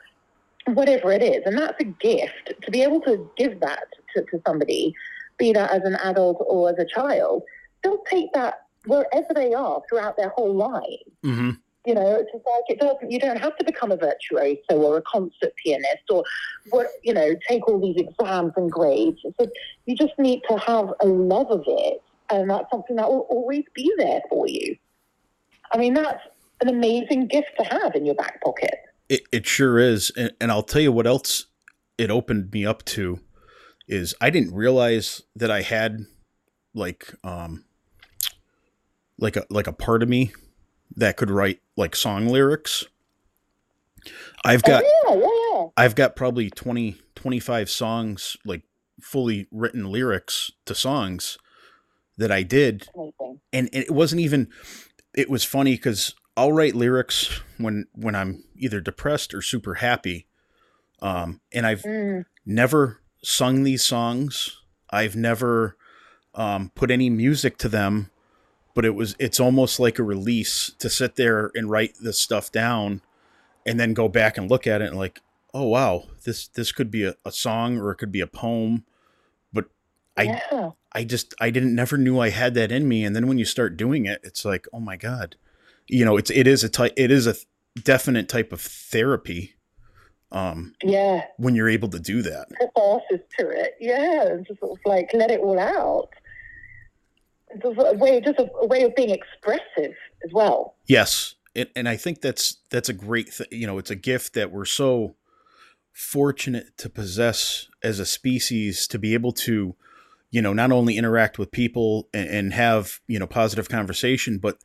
[SPEAKER 2] whatever it is, and that's a gift to be able to give that to, to somebody, be that as an adult or as a child. They'll take that wherever they are throughout their whole life.
[SPEAKER 1] hmm
[SPEAKER 2] You know, it's just like it doesn't. You don't have to become a virtuoso or a concert pianist or what. You know, take all these exams and grades. So you just need to have a love of it, and that's something that will always be there for you. I mean, that's an amazing gift to have in your back pocket.
[SPEAKER 1] It, it sure is, and, and I'll tell you what else it opened me up to is I didn't realize that I had like um like a like a part of me that could write like song lyrics. I've got
[SPEAKER 2] oh, yeah, yeah, yeah.
[SPEAKER 1] I've got probably 20 25 songs like fully written lyrics to songs that I did
[SPEAKER 2] Amazing.
[SPEAKER 1] and it wasn't even it was funny cuz I'll write lyrics when when I'm either depressed or super happy. Um and I've
[SPEAKER 2] Mm,
[SPEAKER 1] never sung these songs. I've never um, put any music to them, but it was it's almost like a release to sit there and write this stuff down, and then go back and look at it and like, oh wow, this this could be a, a song or it could be a poem, but I
[SPEAKER 2] yeah.
[SPEAKER 1] I just I didn't never knew I had that in me, and then when you start doing it, it's like, oh my god, you know, it's it is a type it is a definite type of therapy. Um,
[SPEAKER 2] Yeah.
[SPEAKER 1] when you're able to do that.
[SPEAKER 2] catharsis to it. Yeah, just sort of like let it all out. It's just a way, just a, way of being expressive as well.
[SPEAKER 1] Yes, and, and I think that's that's a great th- you know it's a gift that we're so fortunate to possess as a species to be able to you know not only interact with people and, and have you know positive conversation but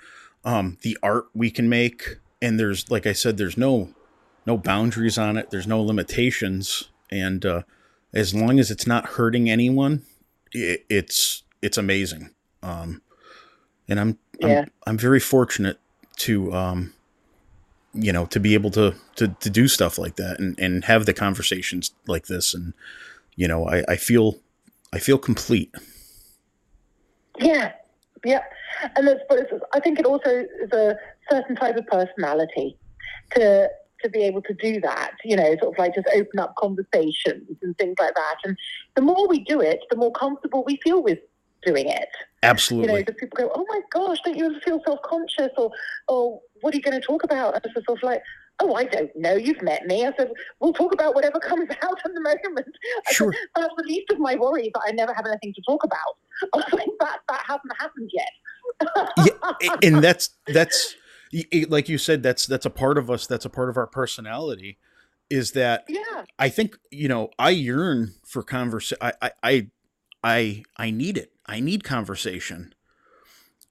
[SPEAKER 1] um the art we can make and there's like I said there's no no boundaries on it. There's no limitations. And uh as long as it's not hurting anyone it, it's it's amazing. Um and I'm,
[SPEAKER 2] Yeah.
[SPEAKER 1] I'm I'm very fortunate to um you know to be able to to to do stuff like that and and have the conversations like this. And you know I I feel I feel complete.
[SPEAKER 2] Yeah, yeah, and that's, but it's, I think it also is a certain type of personality to to be able to do that. You know, sort of like just open up conversations and things like that. And the more we do it, the more comfortable we feel with doing it. Absolutely. You know, because people go, "Oh my gosh, don't you ever feel self-conscious?" Or, "Oh, what are you going to talk about?" And it's sort of like, "Oh, I don't know. You've met me." I said, "We'll talk about whatever comes out at the moment." I said,
[SPEAKER 1] Sure.
[SPEAKER 2] That's the least of my worries that I never have anything to talk about. I was like, "That that hasn't happened yet."
[SPEAKER 1] yeah, and that's that's like you said that's that's a part of us that's a part of our personality is that
[SPEAKER 2] yeah,
[SPEAKER 1] I think you know I yearn for conversation. I, I I I I need it. I need conversation.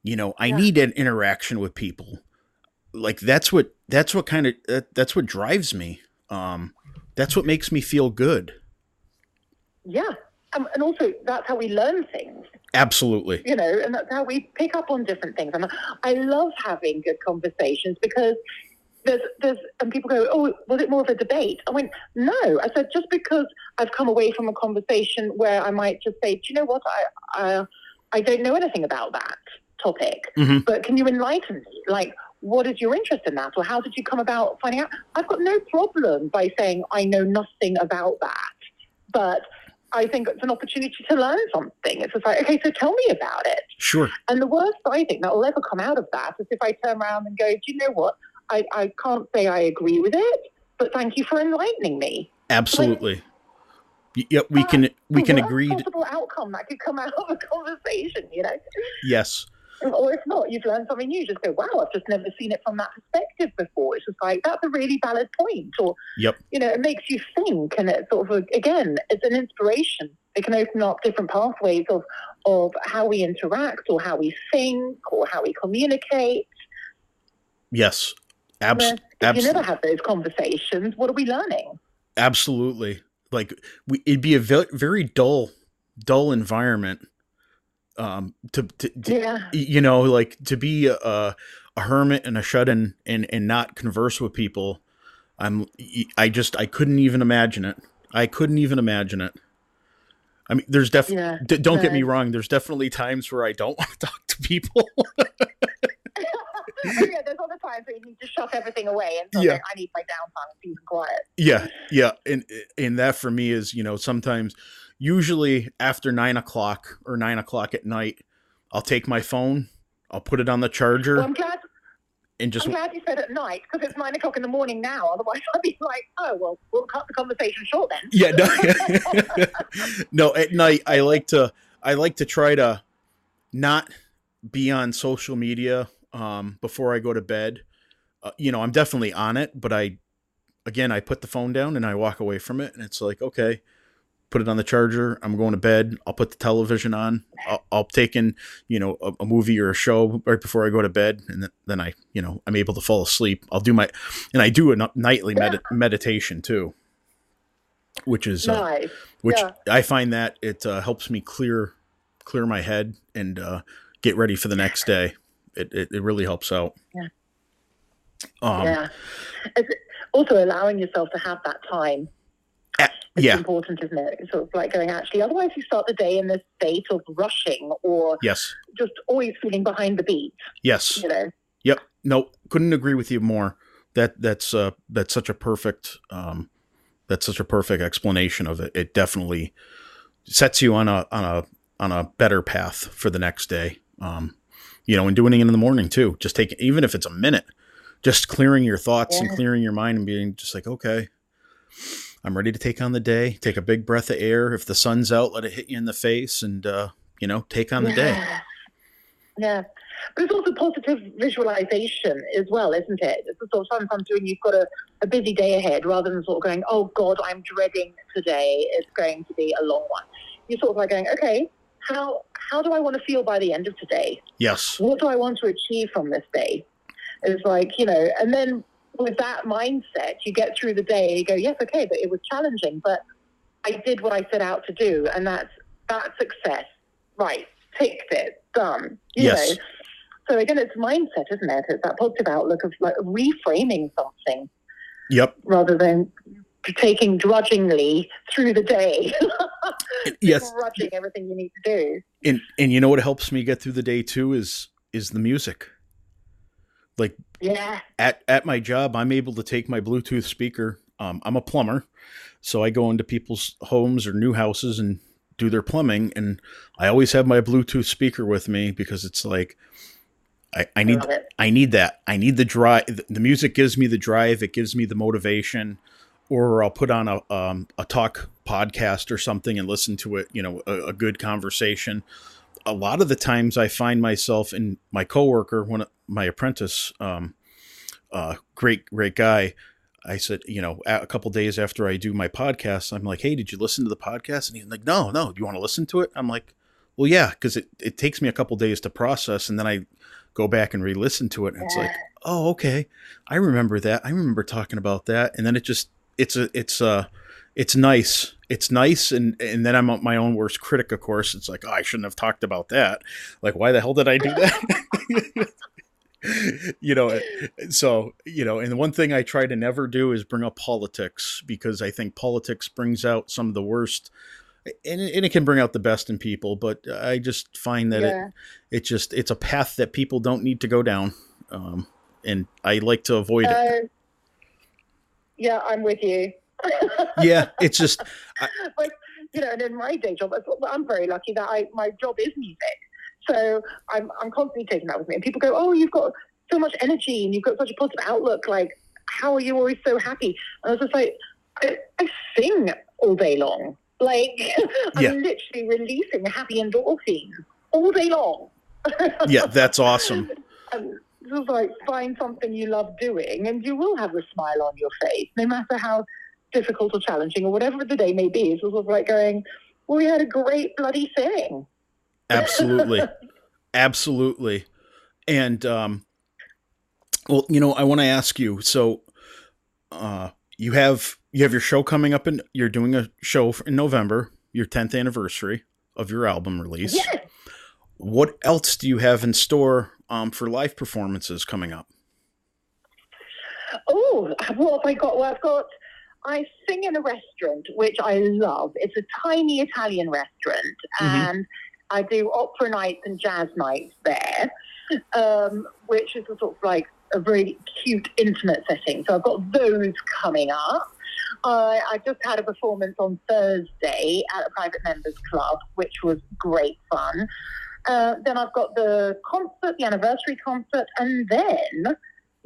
[SPEAKER 1] You know, I
[SPEAKER 2] Yeah.
[SPEAKER 1] need an interaction with people. Like that's what that's what kind of that, that's what drives me. Um, that's what makes me feel good.
[SPEAKER 2] yeah, um, and also that's how we learn things.
[SPEAKER 1] Absolutely.
[SPEAKER 2] you know, and that's how we pick up on different things. And I love having good conversations because there's, there's, and people go, oh, was it more of a debate? I went, no. I said, just because I've come away from a conversation where I might just say, do you know what? I, I, I don't know anything about that topic,
[SPEAKER 1] Mhm.
[SPEAKER 2] but can you enlighten me? Like, what is your interest in that? Or how did you come about finding out? I've got no problem by saying I know nothing about that. But I think it's an opportunity to learn something. It's just like, okay, so tell me about it.
[SPEAKER 1] Sure.
[SPEAKER 2] And the worst I think that will ever come out of that is if I turn around and go, do you know what? I, I can't say I agree with it, but thank you for enlightening me.
[SPEAKER 1] Absolutely. Yep. We can we can agree.
[SPEAKER 2] possible outcome that could come out of a conversation, you know?
[SPEAKER 1] Yes.
[SPEAKER 2] Or if not, you've learned something new. Just go, wow, I've just never seen it from that perspective before. It's just like, that's a really valid point. Or,
[SPEAKER 1] Yep.
[SPEAKER 2] you know, it makes you think. And it's sort of, again, it's an inspiration. It can open up different pathways of, of how we interact or how we think or how we communicate.
[SPEAKER 1] Yes. Abs-
[SPEAKER 2] if you
[SPEAKER 1] absolutely.
[SPEAKER 2] never have those conversations, what are we learning?
[SPEAKER 1] absolutely like we, it'd be a ve- very dull dull environment um to, to, to
[SPEAKER 2] Yeah.
[SPEAKER 1] you know like to be a, a hermit and a shut-in and and not converse with people i'm i just i couldn't even imagine it i couldn't even imagine it i mean there's definitely
[SPEAKER 2] Yeah.
[SPEAKER 1] d- don't get me wrong there's definitely times where i don't want to talk to people
[SPEAKER 2] oh, yeah, there's other times where you to shut everything away and so
[SPEAKER 1] Yeah.
[SPEAKER 2] like, I need my downtime and peace quiet.
[SPEAKER 1] yeah yeah and and that for me is you know sometimes usually after nine o'clock or nine o'clock at night i'll take my phone i'll put it on the charger
[SPEAKER 2] Well, I'm glad
[SPEAKER 1] and just
[SPEAKER 2] I'm glad you said at night because it's nine o'clock in the morning now. Otherwise, I'd be like, oh, well, we'll cut the conversation short then.
[SPEAKER 1] yeah no, no at night i like to i like to try to not be on social media um before i go to bed uh, you know i'm definitely on it but i again, I put the phone down and I walk away from it, and it's like, okay, put it on the charger. I'm going to bed. I'll put the television on. I'll, I'll take in, you know, a, a, movie or a show right before I go to bed, and then, then I, you know, I'm able to fall asleep. I'll do my, and I do a nightly med- meditation too, which is, nice. uh, which yeah. I find that it uh, helps me clear, clear my head and uh, get ready for the next day. It, it, it really helps out.
[SPEAKER 2] Yeah. Um, yeah. Also allowing yourself to have that time it's yeah. important, isn't it? Sort of like going, actually, otherwise you start the day in this state of rushing or
[SPEAKER 1] yes,
[SPEAKER 2] just always feeling behind the beat.
[SPEAKER 1] Yes.
[SPEAKER 2] You know?
[SPEAKER 1] Yep. No, couldn't agree with you more. That that's uh that's such a perfect um that's such a perfect explanation of it. It definitely sets you on a on a on a better path for the next day. Um, you know, and doing it in the morning too. Just take even if it's a minute, just clearing your thoughts yeah. and clearing your mind and being just like, okay, I'm ready to take on the day. Take a big breath of air. If the sun's out, let it hit you in the face, and uh, you know, take on the day.
[SPEAKER 2] Yeah, but it's also positive visualization as well, isn't it? It's the sort of sometimes doing. You've got a, a busy day ahead, rather than sort of going, "Oh God, I'm dreading today. It's going to be a long one." You're sort of like going, "Okay, how how do I want to feel by the end of today?
[SPEAKER 1] Yes.
[SPEAKER 2] What do I want to achieve from this day?" It's like you know, and then with that mindset, you get through the day and you go, yes, okay, but it was challenging, but I did what I set out to do, and that's that success. Right, ticked it, done. You
[SPEAKER 1] yes.
[SPEAKER 2] Know? So again, it's mindset, isn't it? It's that positive outlook of like reframing something.
[SPEAKER 1] Yep.
[SPEAKER 2] Rather than taking drudgingly through the day.
[SPEAKER 1] yes.
[SPEAKER 2] Drudging everything you need to do.
[SPEAKER 1] And and you know what helps me get through the day too is is the music. Like
[SPEAKER 2] yeah.
[SPEAKER 1] At at my job, I'm able to take my Bluetooth speaker. Um, I'm a plumber, so I go into people's homes or new houses and do their plumbing, and I always have my Bluetooth speaker with me because it's like I, I need I, I need that. I need the drive. The music gives me the drive. It gives me the motivation. Or I'll put on a um, a talk podcast or something and listen to it. You know, a, a good conversation a lot of the times I find myself in my coworker, one of my apprentice, um, uh, great great guy. I said, you know, a couple days after I do my podcast, I'm like, hey, did you listen to the podcast? And he's like, no, no. Do you want to listen to it? I'm like, well, yeah, because it, it takes me a couple days to process, and then I go back and re-listen to it, and it's like, oh, okay, I remember that. I remember talking about that, and then it just it's a it's a it's nice. It's nice, and and then I'm my own worst critic. Of course, it's like oh, I shouldn't have talked about that. Like, why the hell did I do that? you know, so you know, and the one thing I try to never do is bring up politics because I think politics brings out some of the worst. And it, and it can bring out the best in people, but I just find that yeah. it it just it's a path that people don't need to go down, um, and I like to avoid uh, it.
[SPEAKER 2] Yeah, I'm with you
[SPEAKER 1] yeah, it's just. I,
[SPEAKER 2] but you know, and in my day job, I'm very lucky that I my job is music, so I'm I'm constantly taking that with me. And people go, "Oh, you've got so much energy and you've got such a positive outlook. Like, how are you always so happy?" And I was just like, I, I sing all day long. Like, I'm yeah. literally releasing happy endorphins all day long.
[SPEAKER 1] yeah, that's awesome.
[SPEAKER 2] Um, just like find something you love doing, and you will have a smile on your face, no matter how difficult or challenging or whatever the day may be. It's sort of like going, well, we had a great bloody thing.
[SPEAKER 1] Absolutely. Absolutely. And, um, well, you know, I want to ask you, so, uh, you have, you have your show coming up and you're doing a show in November, your 10th anniversary of your album release.
[SPEAKER 2] Yes.
[SPEAKER 1] What else do you have in store, um, for live performances coming up?
[SPEAKER 2] Oh, what have I got? Well, I've got I sing in a restaurant, which I love. It's a tiny Italian restaurant, mm-hmm. and I do opera nights and jazz nights there, um, which is a sort of like a really cute, intimate setting. So I've got those coming up. Uh, I just had a performance on Thursday at a private members club, which was great fun. Uh, then I've got the concert, the anniversary concert, and then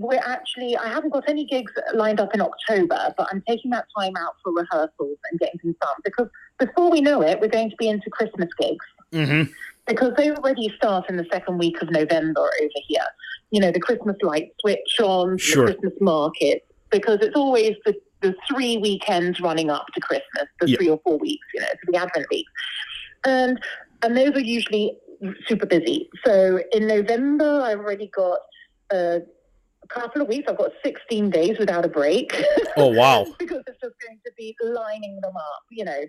[SPEAKER 2] we're actually, I haven't got any gigs lined up in October, but I'm taking that time out for rehearsals and getting things done because before we know it, we're going to be into Christmas gigs.
[SPEAKER 1] Mm-hmm.
[SPEAKER 2] Because they already start in the second week of November over here. You know, the Christmas lights switch on,
[SPEAKER 1] sure.
[SPEAKER 2] the Christmas market, because it's always the, the three weekends running up to Christmas, the
[SPEAKER 1] Yeah.
[SPEAKER 2] three or four weeks, you know, to the Advent week, and and those are usually super busy. So in November, I've already got uh, a couple of weeks. I've got 16 days without a break.
[SPEAKER 1] Oh, wow.
[SPEAKER 2] because it's just going to be lining them up, you know.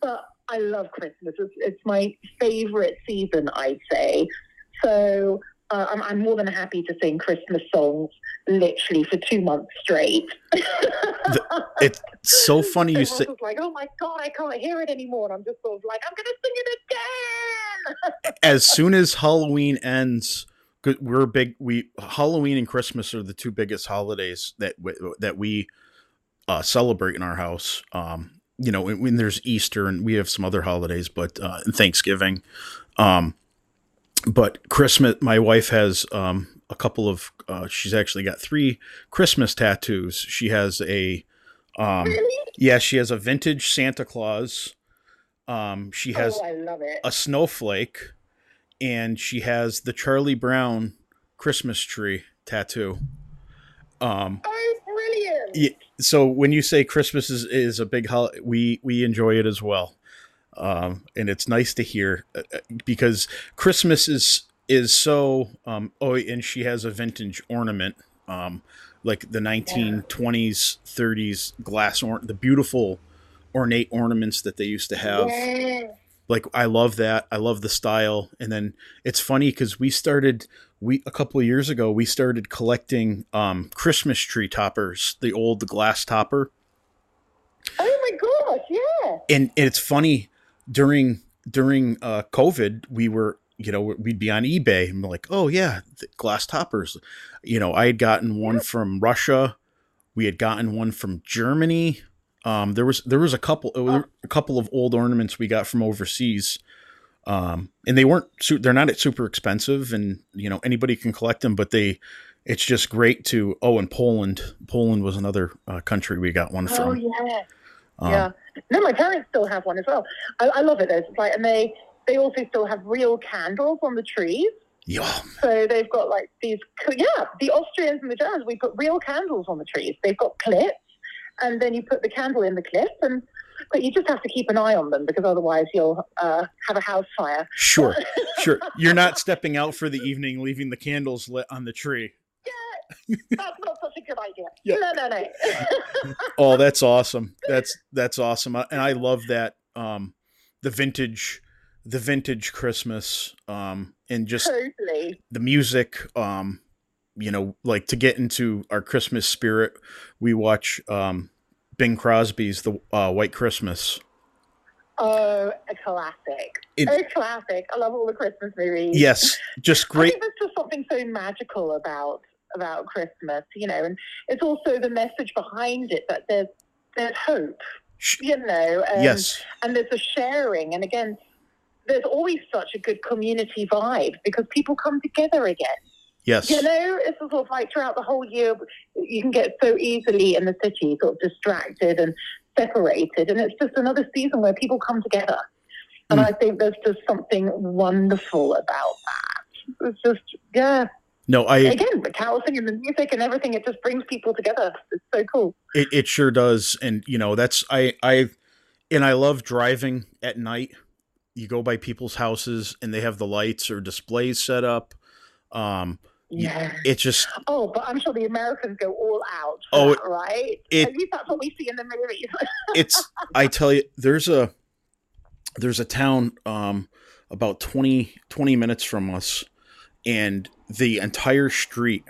[SPEAKER 2] But I love Christmas. It's, it's my favorite season, I'd say. So uh, I'm, I'm more than happy to sing Christmas songs literally for two months straight.
[SPEAKER 1] It's so funny you say.
[SPEAKER 2] like, oh my god, I can't hear it anymore. And I'm just sort of like, I'm going to sing it again.
[SPEAKER 1] As soon as Halloween ends, we're big. We Halloween and Christmas are the two biggest holidays that w- that we uh, celebrate in our house. Um, you know, when, when there's Easter and we have some other holidays, but uh, Thanksgiving. Um, but Christmas, my wife has um, a couple of. Uh, she's actually got three Christmas tattoos. She has a. Um, yeah, she has a vintage Santa Claus. Um, she has
[SPEAKER 2] oh, love it.
[SPEAKER 1] a snowflake, and she has the Charlie Brown Christmas tree tattoo. Um,
[SPEAKER 2] oh, brilliant.
[SPEAKER 1] yeah, so when you say Christmas is, is a big holiday, we we enjoy it as well, um, and it's nice to hear uh, uh, because Christmas is is so. Um, oh, and she has a vintage ornament, um, like the nineteen twenties, thirties glass or the beautiful ornate ornaments that they used to have
[SPEAKER 2] Yeah.
[SPEAKER 1] Like I love that. I love the style. And then it's funny because we started we a couple of years ago we started collecting um, Christmas tree toppers, the old glass topper.
[SPEAKER 2] Oh my gosh, yeah.
[SPEAKER 1] And, and it's funny during during uh, COVID we were you know we'd be on eBay and we're like oh yeah the glass toppers. You know I had gotten one from Russia. We had gotten one from Germany. Um, there was there was a couple there a couple of old ornaments we got from overseas, um, and they weren't su- they're not super expensive, and you know anybody can collect them, but they it's just great to oh and Poland Poland was another uh, country we got one from.
[SPEAKER 2] Oh yeah.
[SPEAKER 1] Um,
[SPEAKER 2] yeah. No, my parents still have one as well. I, I love it though. It's like, and they they also still have real candles on the trees.
[SPEAKER 1] yeah,
[SPEAKER 2] So they've got like these. Yeah, the Austrians and the Germans, we put real candles on the trees. They've got clips, and then you put the candle in the clip, and but you just have to keep an eye on them because otherwise you'll uh, have a house fire.
[SPEAKER 1] sure, sure. You're not stepping out for the evening, leaving the candles lit on the tree.
[SPEAKER 2] Yeah, that's not such a good idea.
[SPEAKER 1] Yeah.
[SPEAKER 2] No, no, no.
[SPEAKER 1] Oh, that's awesome. That's that's awesome, and I love that. Um, the vintage, the vintage Christmas, um, and just
[SPEAKER 2] totally.
[SPEAKER 1] the music. Um, you know, like to get into our Christmas spirit, we watch um, Bing Crosby's "The uh, White Christmas."
[SPEAKER 2] Oh, a classic.
[SPEAKER 1] It-
[SPEAKER 2] a classic. I love all the Christmas movies.
[SPEAKER 1] Yes, just
[SPEAKER 2] I
[SPEAKER 1] great.
[SPEAKER 2] think there's just something so magical about about Christmas, you know, and it's also the message behind it that there's there's hope, you know, and,
[SPEAKER 1] Yes,
[SPEAKER 2] and there's a sharing, and again, there's always such a good community vibe because people come together again.
[SPEAKER 1] Yes,
[SPEAKER 2] You know, it's sort of like throughout the whole year, you can get so easily in the city, sort of distracted and separated, and it's just another season where people come together. And
[SPEAKER 1] Mm.
[SPEAKER 2] I think there's just something wonderful about that. It's just, yeah.
[SPEAKER 1] no, I
[SPEAKER 2] Again, the carol and the music, and everything, it just brings people together. It's so cool.
[SPEAKER 1] It, it sure does, and you know that's I I and I love driving at night. You go by people's houses and they have the lights or displays set up. Um,
[SPEAKER 2] Yeah.
[SPEAKER 1] it just
[SPEAKER 2] Oh, but I'm sure the Americans go all out.
[SPEAKER 1] Oh,
[SPEAKER 2] that, right?
[SPEAKER 1] it-
[SPEAKER 2] At least that's what we see in the movies.
[SPEAKER 1] it's I tell you there's a there's a town um about 20 20 minutes from us and the entire street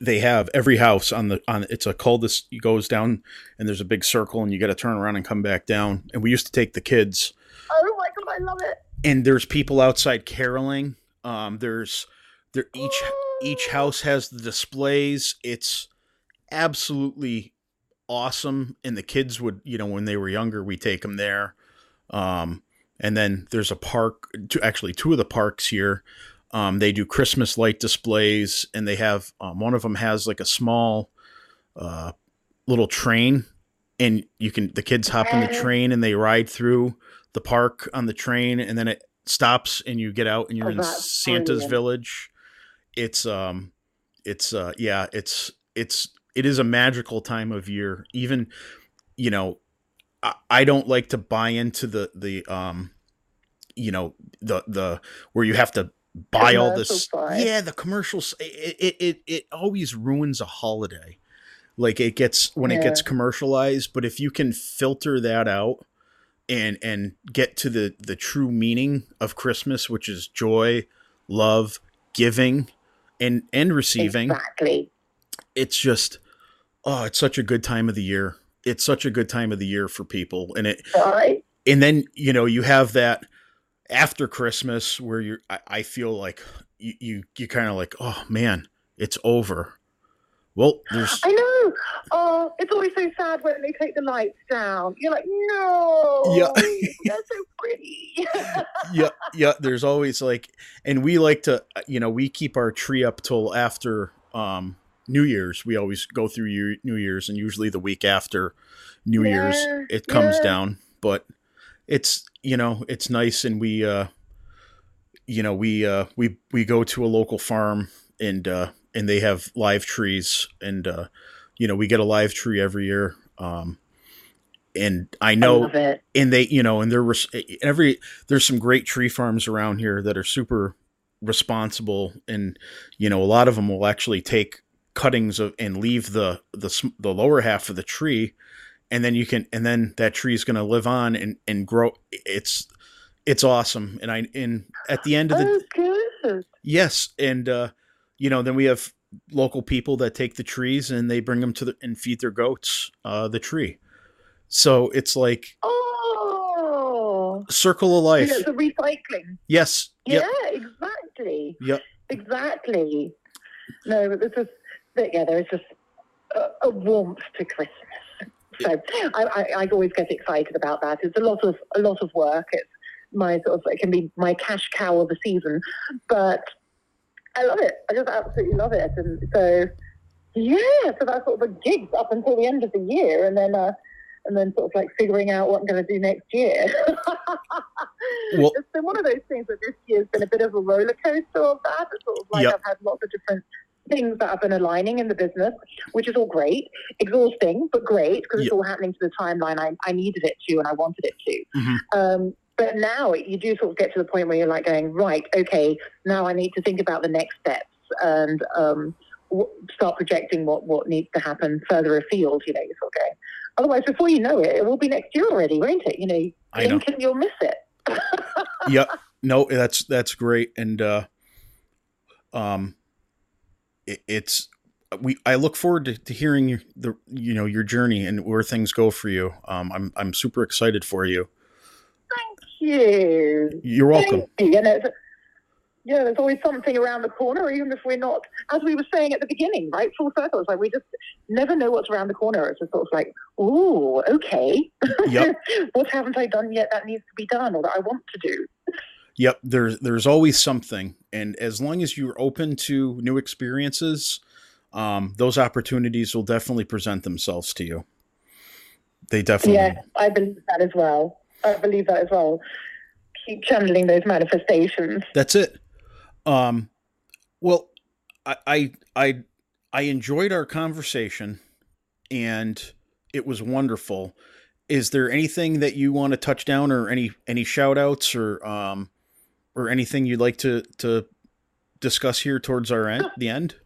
[SPEAKER 1] they have every house on the on it's a cul-de-sac goes down and there's a big circle and you got to turn around and come back down and we used to take the kids
[SPEAKER 2] oh my god, I love it.
[SPEAKER 1] and there's people outside caroling. Um, there's there each each house has the displays. It's absolutely awesome, and the kids would you know when they were younger we take them there. Um, and then there's a park. Two, actually, two of the parks here. Um, they do Christmas light displays, and they have um, one of them has like a small uh, little train, and you can the kids hop in the train and they ride through the park on the train, and then it stops and you get out and you're
[SPEAKER 2] Oh,
[SPEAKER 1] in Santa's
[SPEAKER 2] brilliant.
[SPEAKER 1] village. It's um, it's uh, yeah, it's it's it is a magical time of year. Even you know, I, I don't like to buy into the the um, you know the the where you have to buy all this. Yeah, the commercials. It, it it it always ruins a holiday. Like it gets when yeah. it gets commercialized, but if you can filter that out and and get to the the true meaning of Christmas, which is joy, love, giving, and and receiving.
[SPEAKER 2] Exactly.
[SPEAKER 1] It's just oh, it's such a good time of the year. It's such a good time of the year for people, and it.
[SPEAKER 2] Right.
[SPEAKER 1] And then you know you have that after Christmas where you're. I, I feel like you you, you kind of like oh man, it's over. Well, there's.
[SPEAKER 2] I know. Oh, it's always so sad when they take the lights down. You're like, no.
[SPEAKER 1] Yeah.
[SPEAKER 2] they're so pretty.
[SPEAKER 1] yeah, yeah. There's always like, and we like to, you know, we keep our tree up till after um, New Year's. We always go through New Year's, and usually the week after New yeah, Year's, it comes yeah. down. But it's you know, it's nice, and we, uh, you know, we uh, we we go to a local farm and. uh and they have live trees and uh, you know we get a live tree every year um, and I know
[SPEAKER 2] I
[SPEAKER 1] and they you know and there was every there's some great tree farms around here that are super responsible and you know a lot of them will actually take cuttings of and leave the the the lower half of the tree and then you can and then that tree is going to live on and and grow it's it's awesome and i and at the end of the
[SPEAKER 2] oh,
[SPEAKER 1] yes and uh you know, then we have local people that take the trees and they bring them to the and feed their goats uh, the tree. So it's like
[SPEAKER 2] oh,
[SPEAKER 1] circle of life.
[SPEAKER 2] Yeah, the recycling.
[SPEAKER 1] Yes.
[SPEAKER 2] Yeah, yep. exactly.
[SPEAKER 1] Yep.
[SPEAKER 2] Exactly. No, but there's just yeah, there's just a, a warmth to Christmas. So I, I, I always get excited about that. It's a lot of a lot of work. It's my sort of it can be my cash cow of the season, but I love it. I just absolutely love it. And so, yeah, so that's sort of a gig up until the end of the year, and then uh, and then sort of like figuring out what I'm going to do next year. well, it's been one of those things that this year's been a bit of a roller coaster of that. It's sort of like yep. I've had lots of different things that have been aligning in the business, which is all great, exhausting, but great because yep. it's all happening to the timeline I, I needed it to and I wanted it to.
[SPEAKER 1] Mm-hmm.
[SPEAKER 2] Um, but now you do sort of get to the point where you're like going, right, okay, now I need to think about the next steps and um, w- start projecting what, what needs to happen further afield. You know, you're sort of going. Otherwise, before you know it, it will be next year already, won't it? You know,
[SPEAKER 1] I know.
[SPEAKER 2] and you'll miss it.
[SPEAKER 1] yep. No, that's that's great, and uh, um, it, it's we. I look forward to, to hearing your, the you know your journey and where things go for you. Um, I'm I'm super excited for you
[SPEAKER 2] you.
[SPEAKER 1] You're welcome.
[SPEAKER 2] You. you know, yeah, there's always something around the corner, even if we're not, as we were saying at the beginning, right? Full circle. It's like we just never know what's around the corner. It's just sort of like, ooh, okay.
[SPEAKER 1] Yep.
[SPEAKER 2] what haven't I done yet that needs to be done or that I want to do?
[SPEAKER 1] Yep. There's there's always something, and as long as you're open to new experiences, um, those opportunities will definitely present themselves to you. They definitely.
[SPEAKER 2] Yeah, I believe that as well. I believe that as well. Keep channeling those manifestations.
[SPEAKER 1] That's it. Um, well, I, I, I, I enjoyed our conversation, and it was wonderful. Is there anything that you want to touch down, or any any shout outs, or um, or anything you'd like to to discuss here towards our end, the end?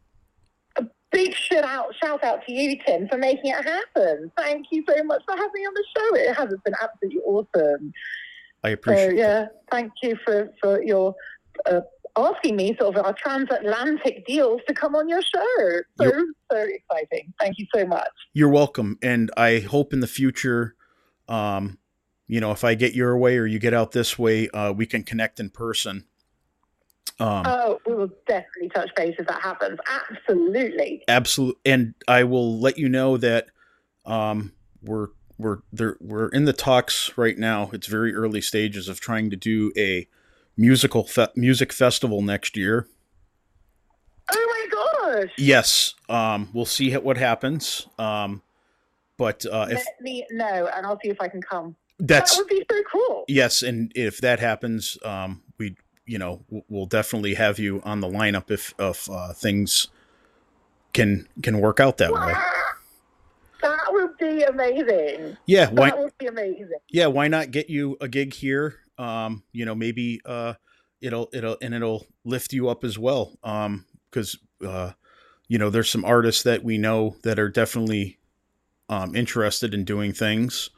[SPEAKER 2] Big shout out, shout out to you, Tim, for making it happen. Thank you so much for having me on the show. It has been absolutely awesome.
[SPEAKER 1] I appreciate.
[SPEAKER 2] So, yeah, thank you for for your uh, asking me sort of our transatlantic deals to come on your show. So you're, so exciting. Thank you so much.
[SPEAKER 1] You're welcome, and I hope in the future. Um, you know, if I get your way or you get out this way, uh, we can connect in person.
[SPEAKER 2] Um, oh, we will definitely touch base if that happens. Absolutely.
[SPEAKER 1] Absolutely. And I will let you know that um, we're we're there we're in the talks right now. It's very early stages of trying to do a musical fe- music festival next year.
[SPEAKER 2] Oh my gosh!
[SPEAKER 1] Yes, um, we'll see what happens. Um, but uh,
[SPEAKER 2] let me know, and I'll see if I can come.
[SPEAKER 1] That's
[SPEAKER 2] that would be so cool.
[SPEAKER 1] Yes, and if that happens, um, you know we'll definitely have you on the lineup if if uh, things can can work out that way.
[SPEAKER 2] That would be amazing.
[SPEAKER 1] Yeah, why?
[SPEAKER 2] That would be amazing.
[SPEAKER 1] Yeah, why not get you a gig here? Um, you know, maybe uh, it'll it'll and it'll lift you up as well. Um, because uh, you know, there's some artists that we know that are definitely um interested in doing things,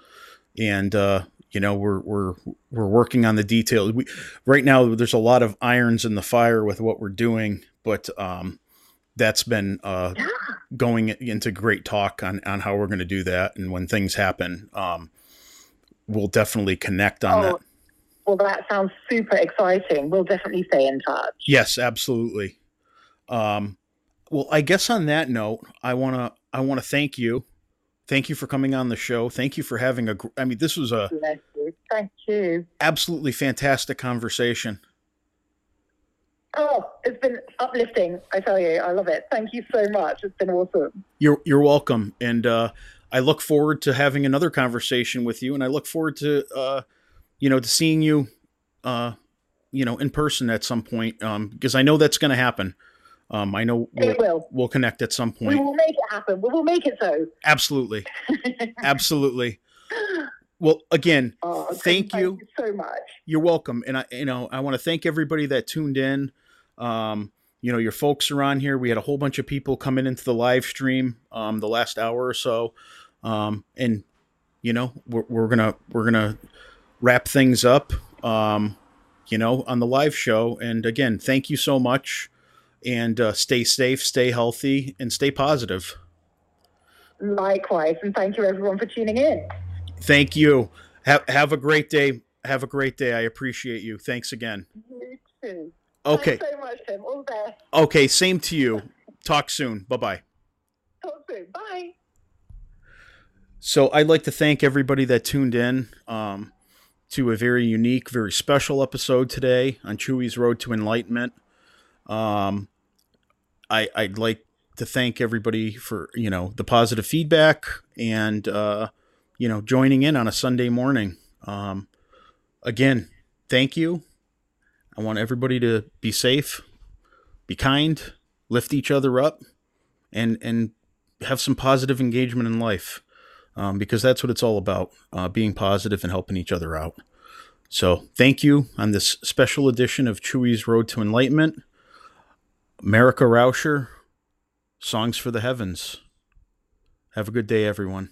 [SPEAKER 1] and uh, you know, we're we're we're working on the details. We right now there's a lot of irons in the fire with what we're doing, but um, that's been uh
[SPEAKER 2] Yeah.
[SPEAKER 1] going into great talk on on how we're going to do that and when things happen um we'll definitely connect on that
[SPEAKER 2] Oh, well, that sounds super exciting. We'll definitely stay in touch.
[SPEAKER 1] yes absolutely um well i guess on that note i want to i want to thank you thank you for coming on the show thank you for having a i mean this was a
[SPEAKER 2] you. Thank you.
[SPEAKER 1] absolutely fantastic conversation
[SPEAKER 2] Oh, it's been uplifting. I tell you, I love it. Thank you so much. It's been awesome.
[SPEAKER 1] you're you're welcome and uh i look forward to having another conversation with you and i look forward to uh you know to seeing you uh you know in person at some point um because i know that's going to happen um i know we'll,
[SPEAKER 2] will.
[SPEAKER 1] we'll connect at some point.
[SPEAKER 2] We will make it happen. We will make it so.
[SPEAKER 1] absolutely absolutely well again
[SPEAKER 2] Oh,
[SPEAKER 1] Thank you.
[SPEAKER 2] so much.
[SPEAKER 1] you're welcome and i you know i want to thank everybody that tuned in um you know your folks are on here we had a whole bunch of people coming into the live stream um the last hour or so um and you know we're, we're gonna we're gonna wrap things up um you know on the live show and again thank you so much and uh, stay safe stay healthy and stay positive
[SPEAKER 2] Likewise. And thank you, everyone, for tuning in.
[SPEAKER 1] thank you have, have a great day have a great day i appreciate you thanks again
[SPEAKER 2] You too.
[SPEAKER 1] okay
[SPEAKER 2] Thanks so much, Tim. All the best.
[SPEAKER 1] Okay, same to you. Talk soon. Bye bye.
[SPEAKER 2] Talk soon. Bye.
[SPEAKER 1] So I'd like to thank everybody that tuned in um, to a very unique, very special episode today on Chewy's Road to Enlightenment. Um, I, I'd like to thank everybody for you know the positive feedback and uh, you know joining in on a Sunday morning. Um, again, thank you. I want everybody to be safe, be kind, lift each other up, and and have some positive engagement in life um, because that's what it's all about uh, being positive and helping each other out. So, thank you on this special edition of Chewy's Road to Enlightenment. Marika Rauscher, Songs for the Heavens. Have a good day, everyone.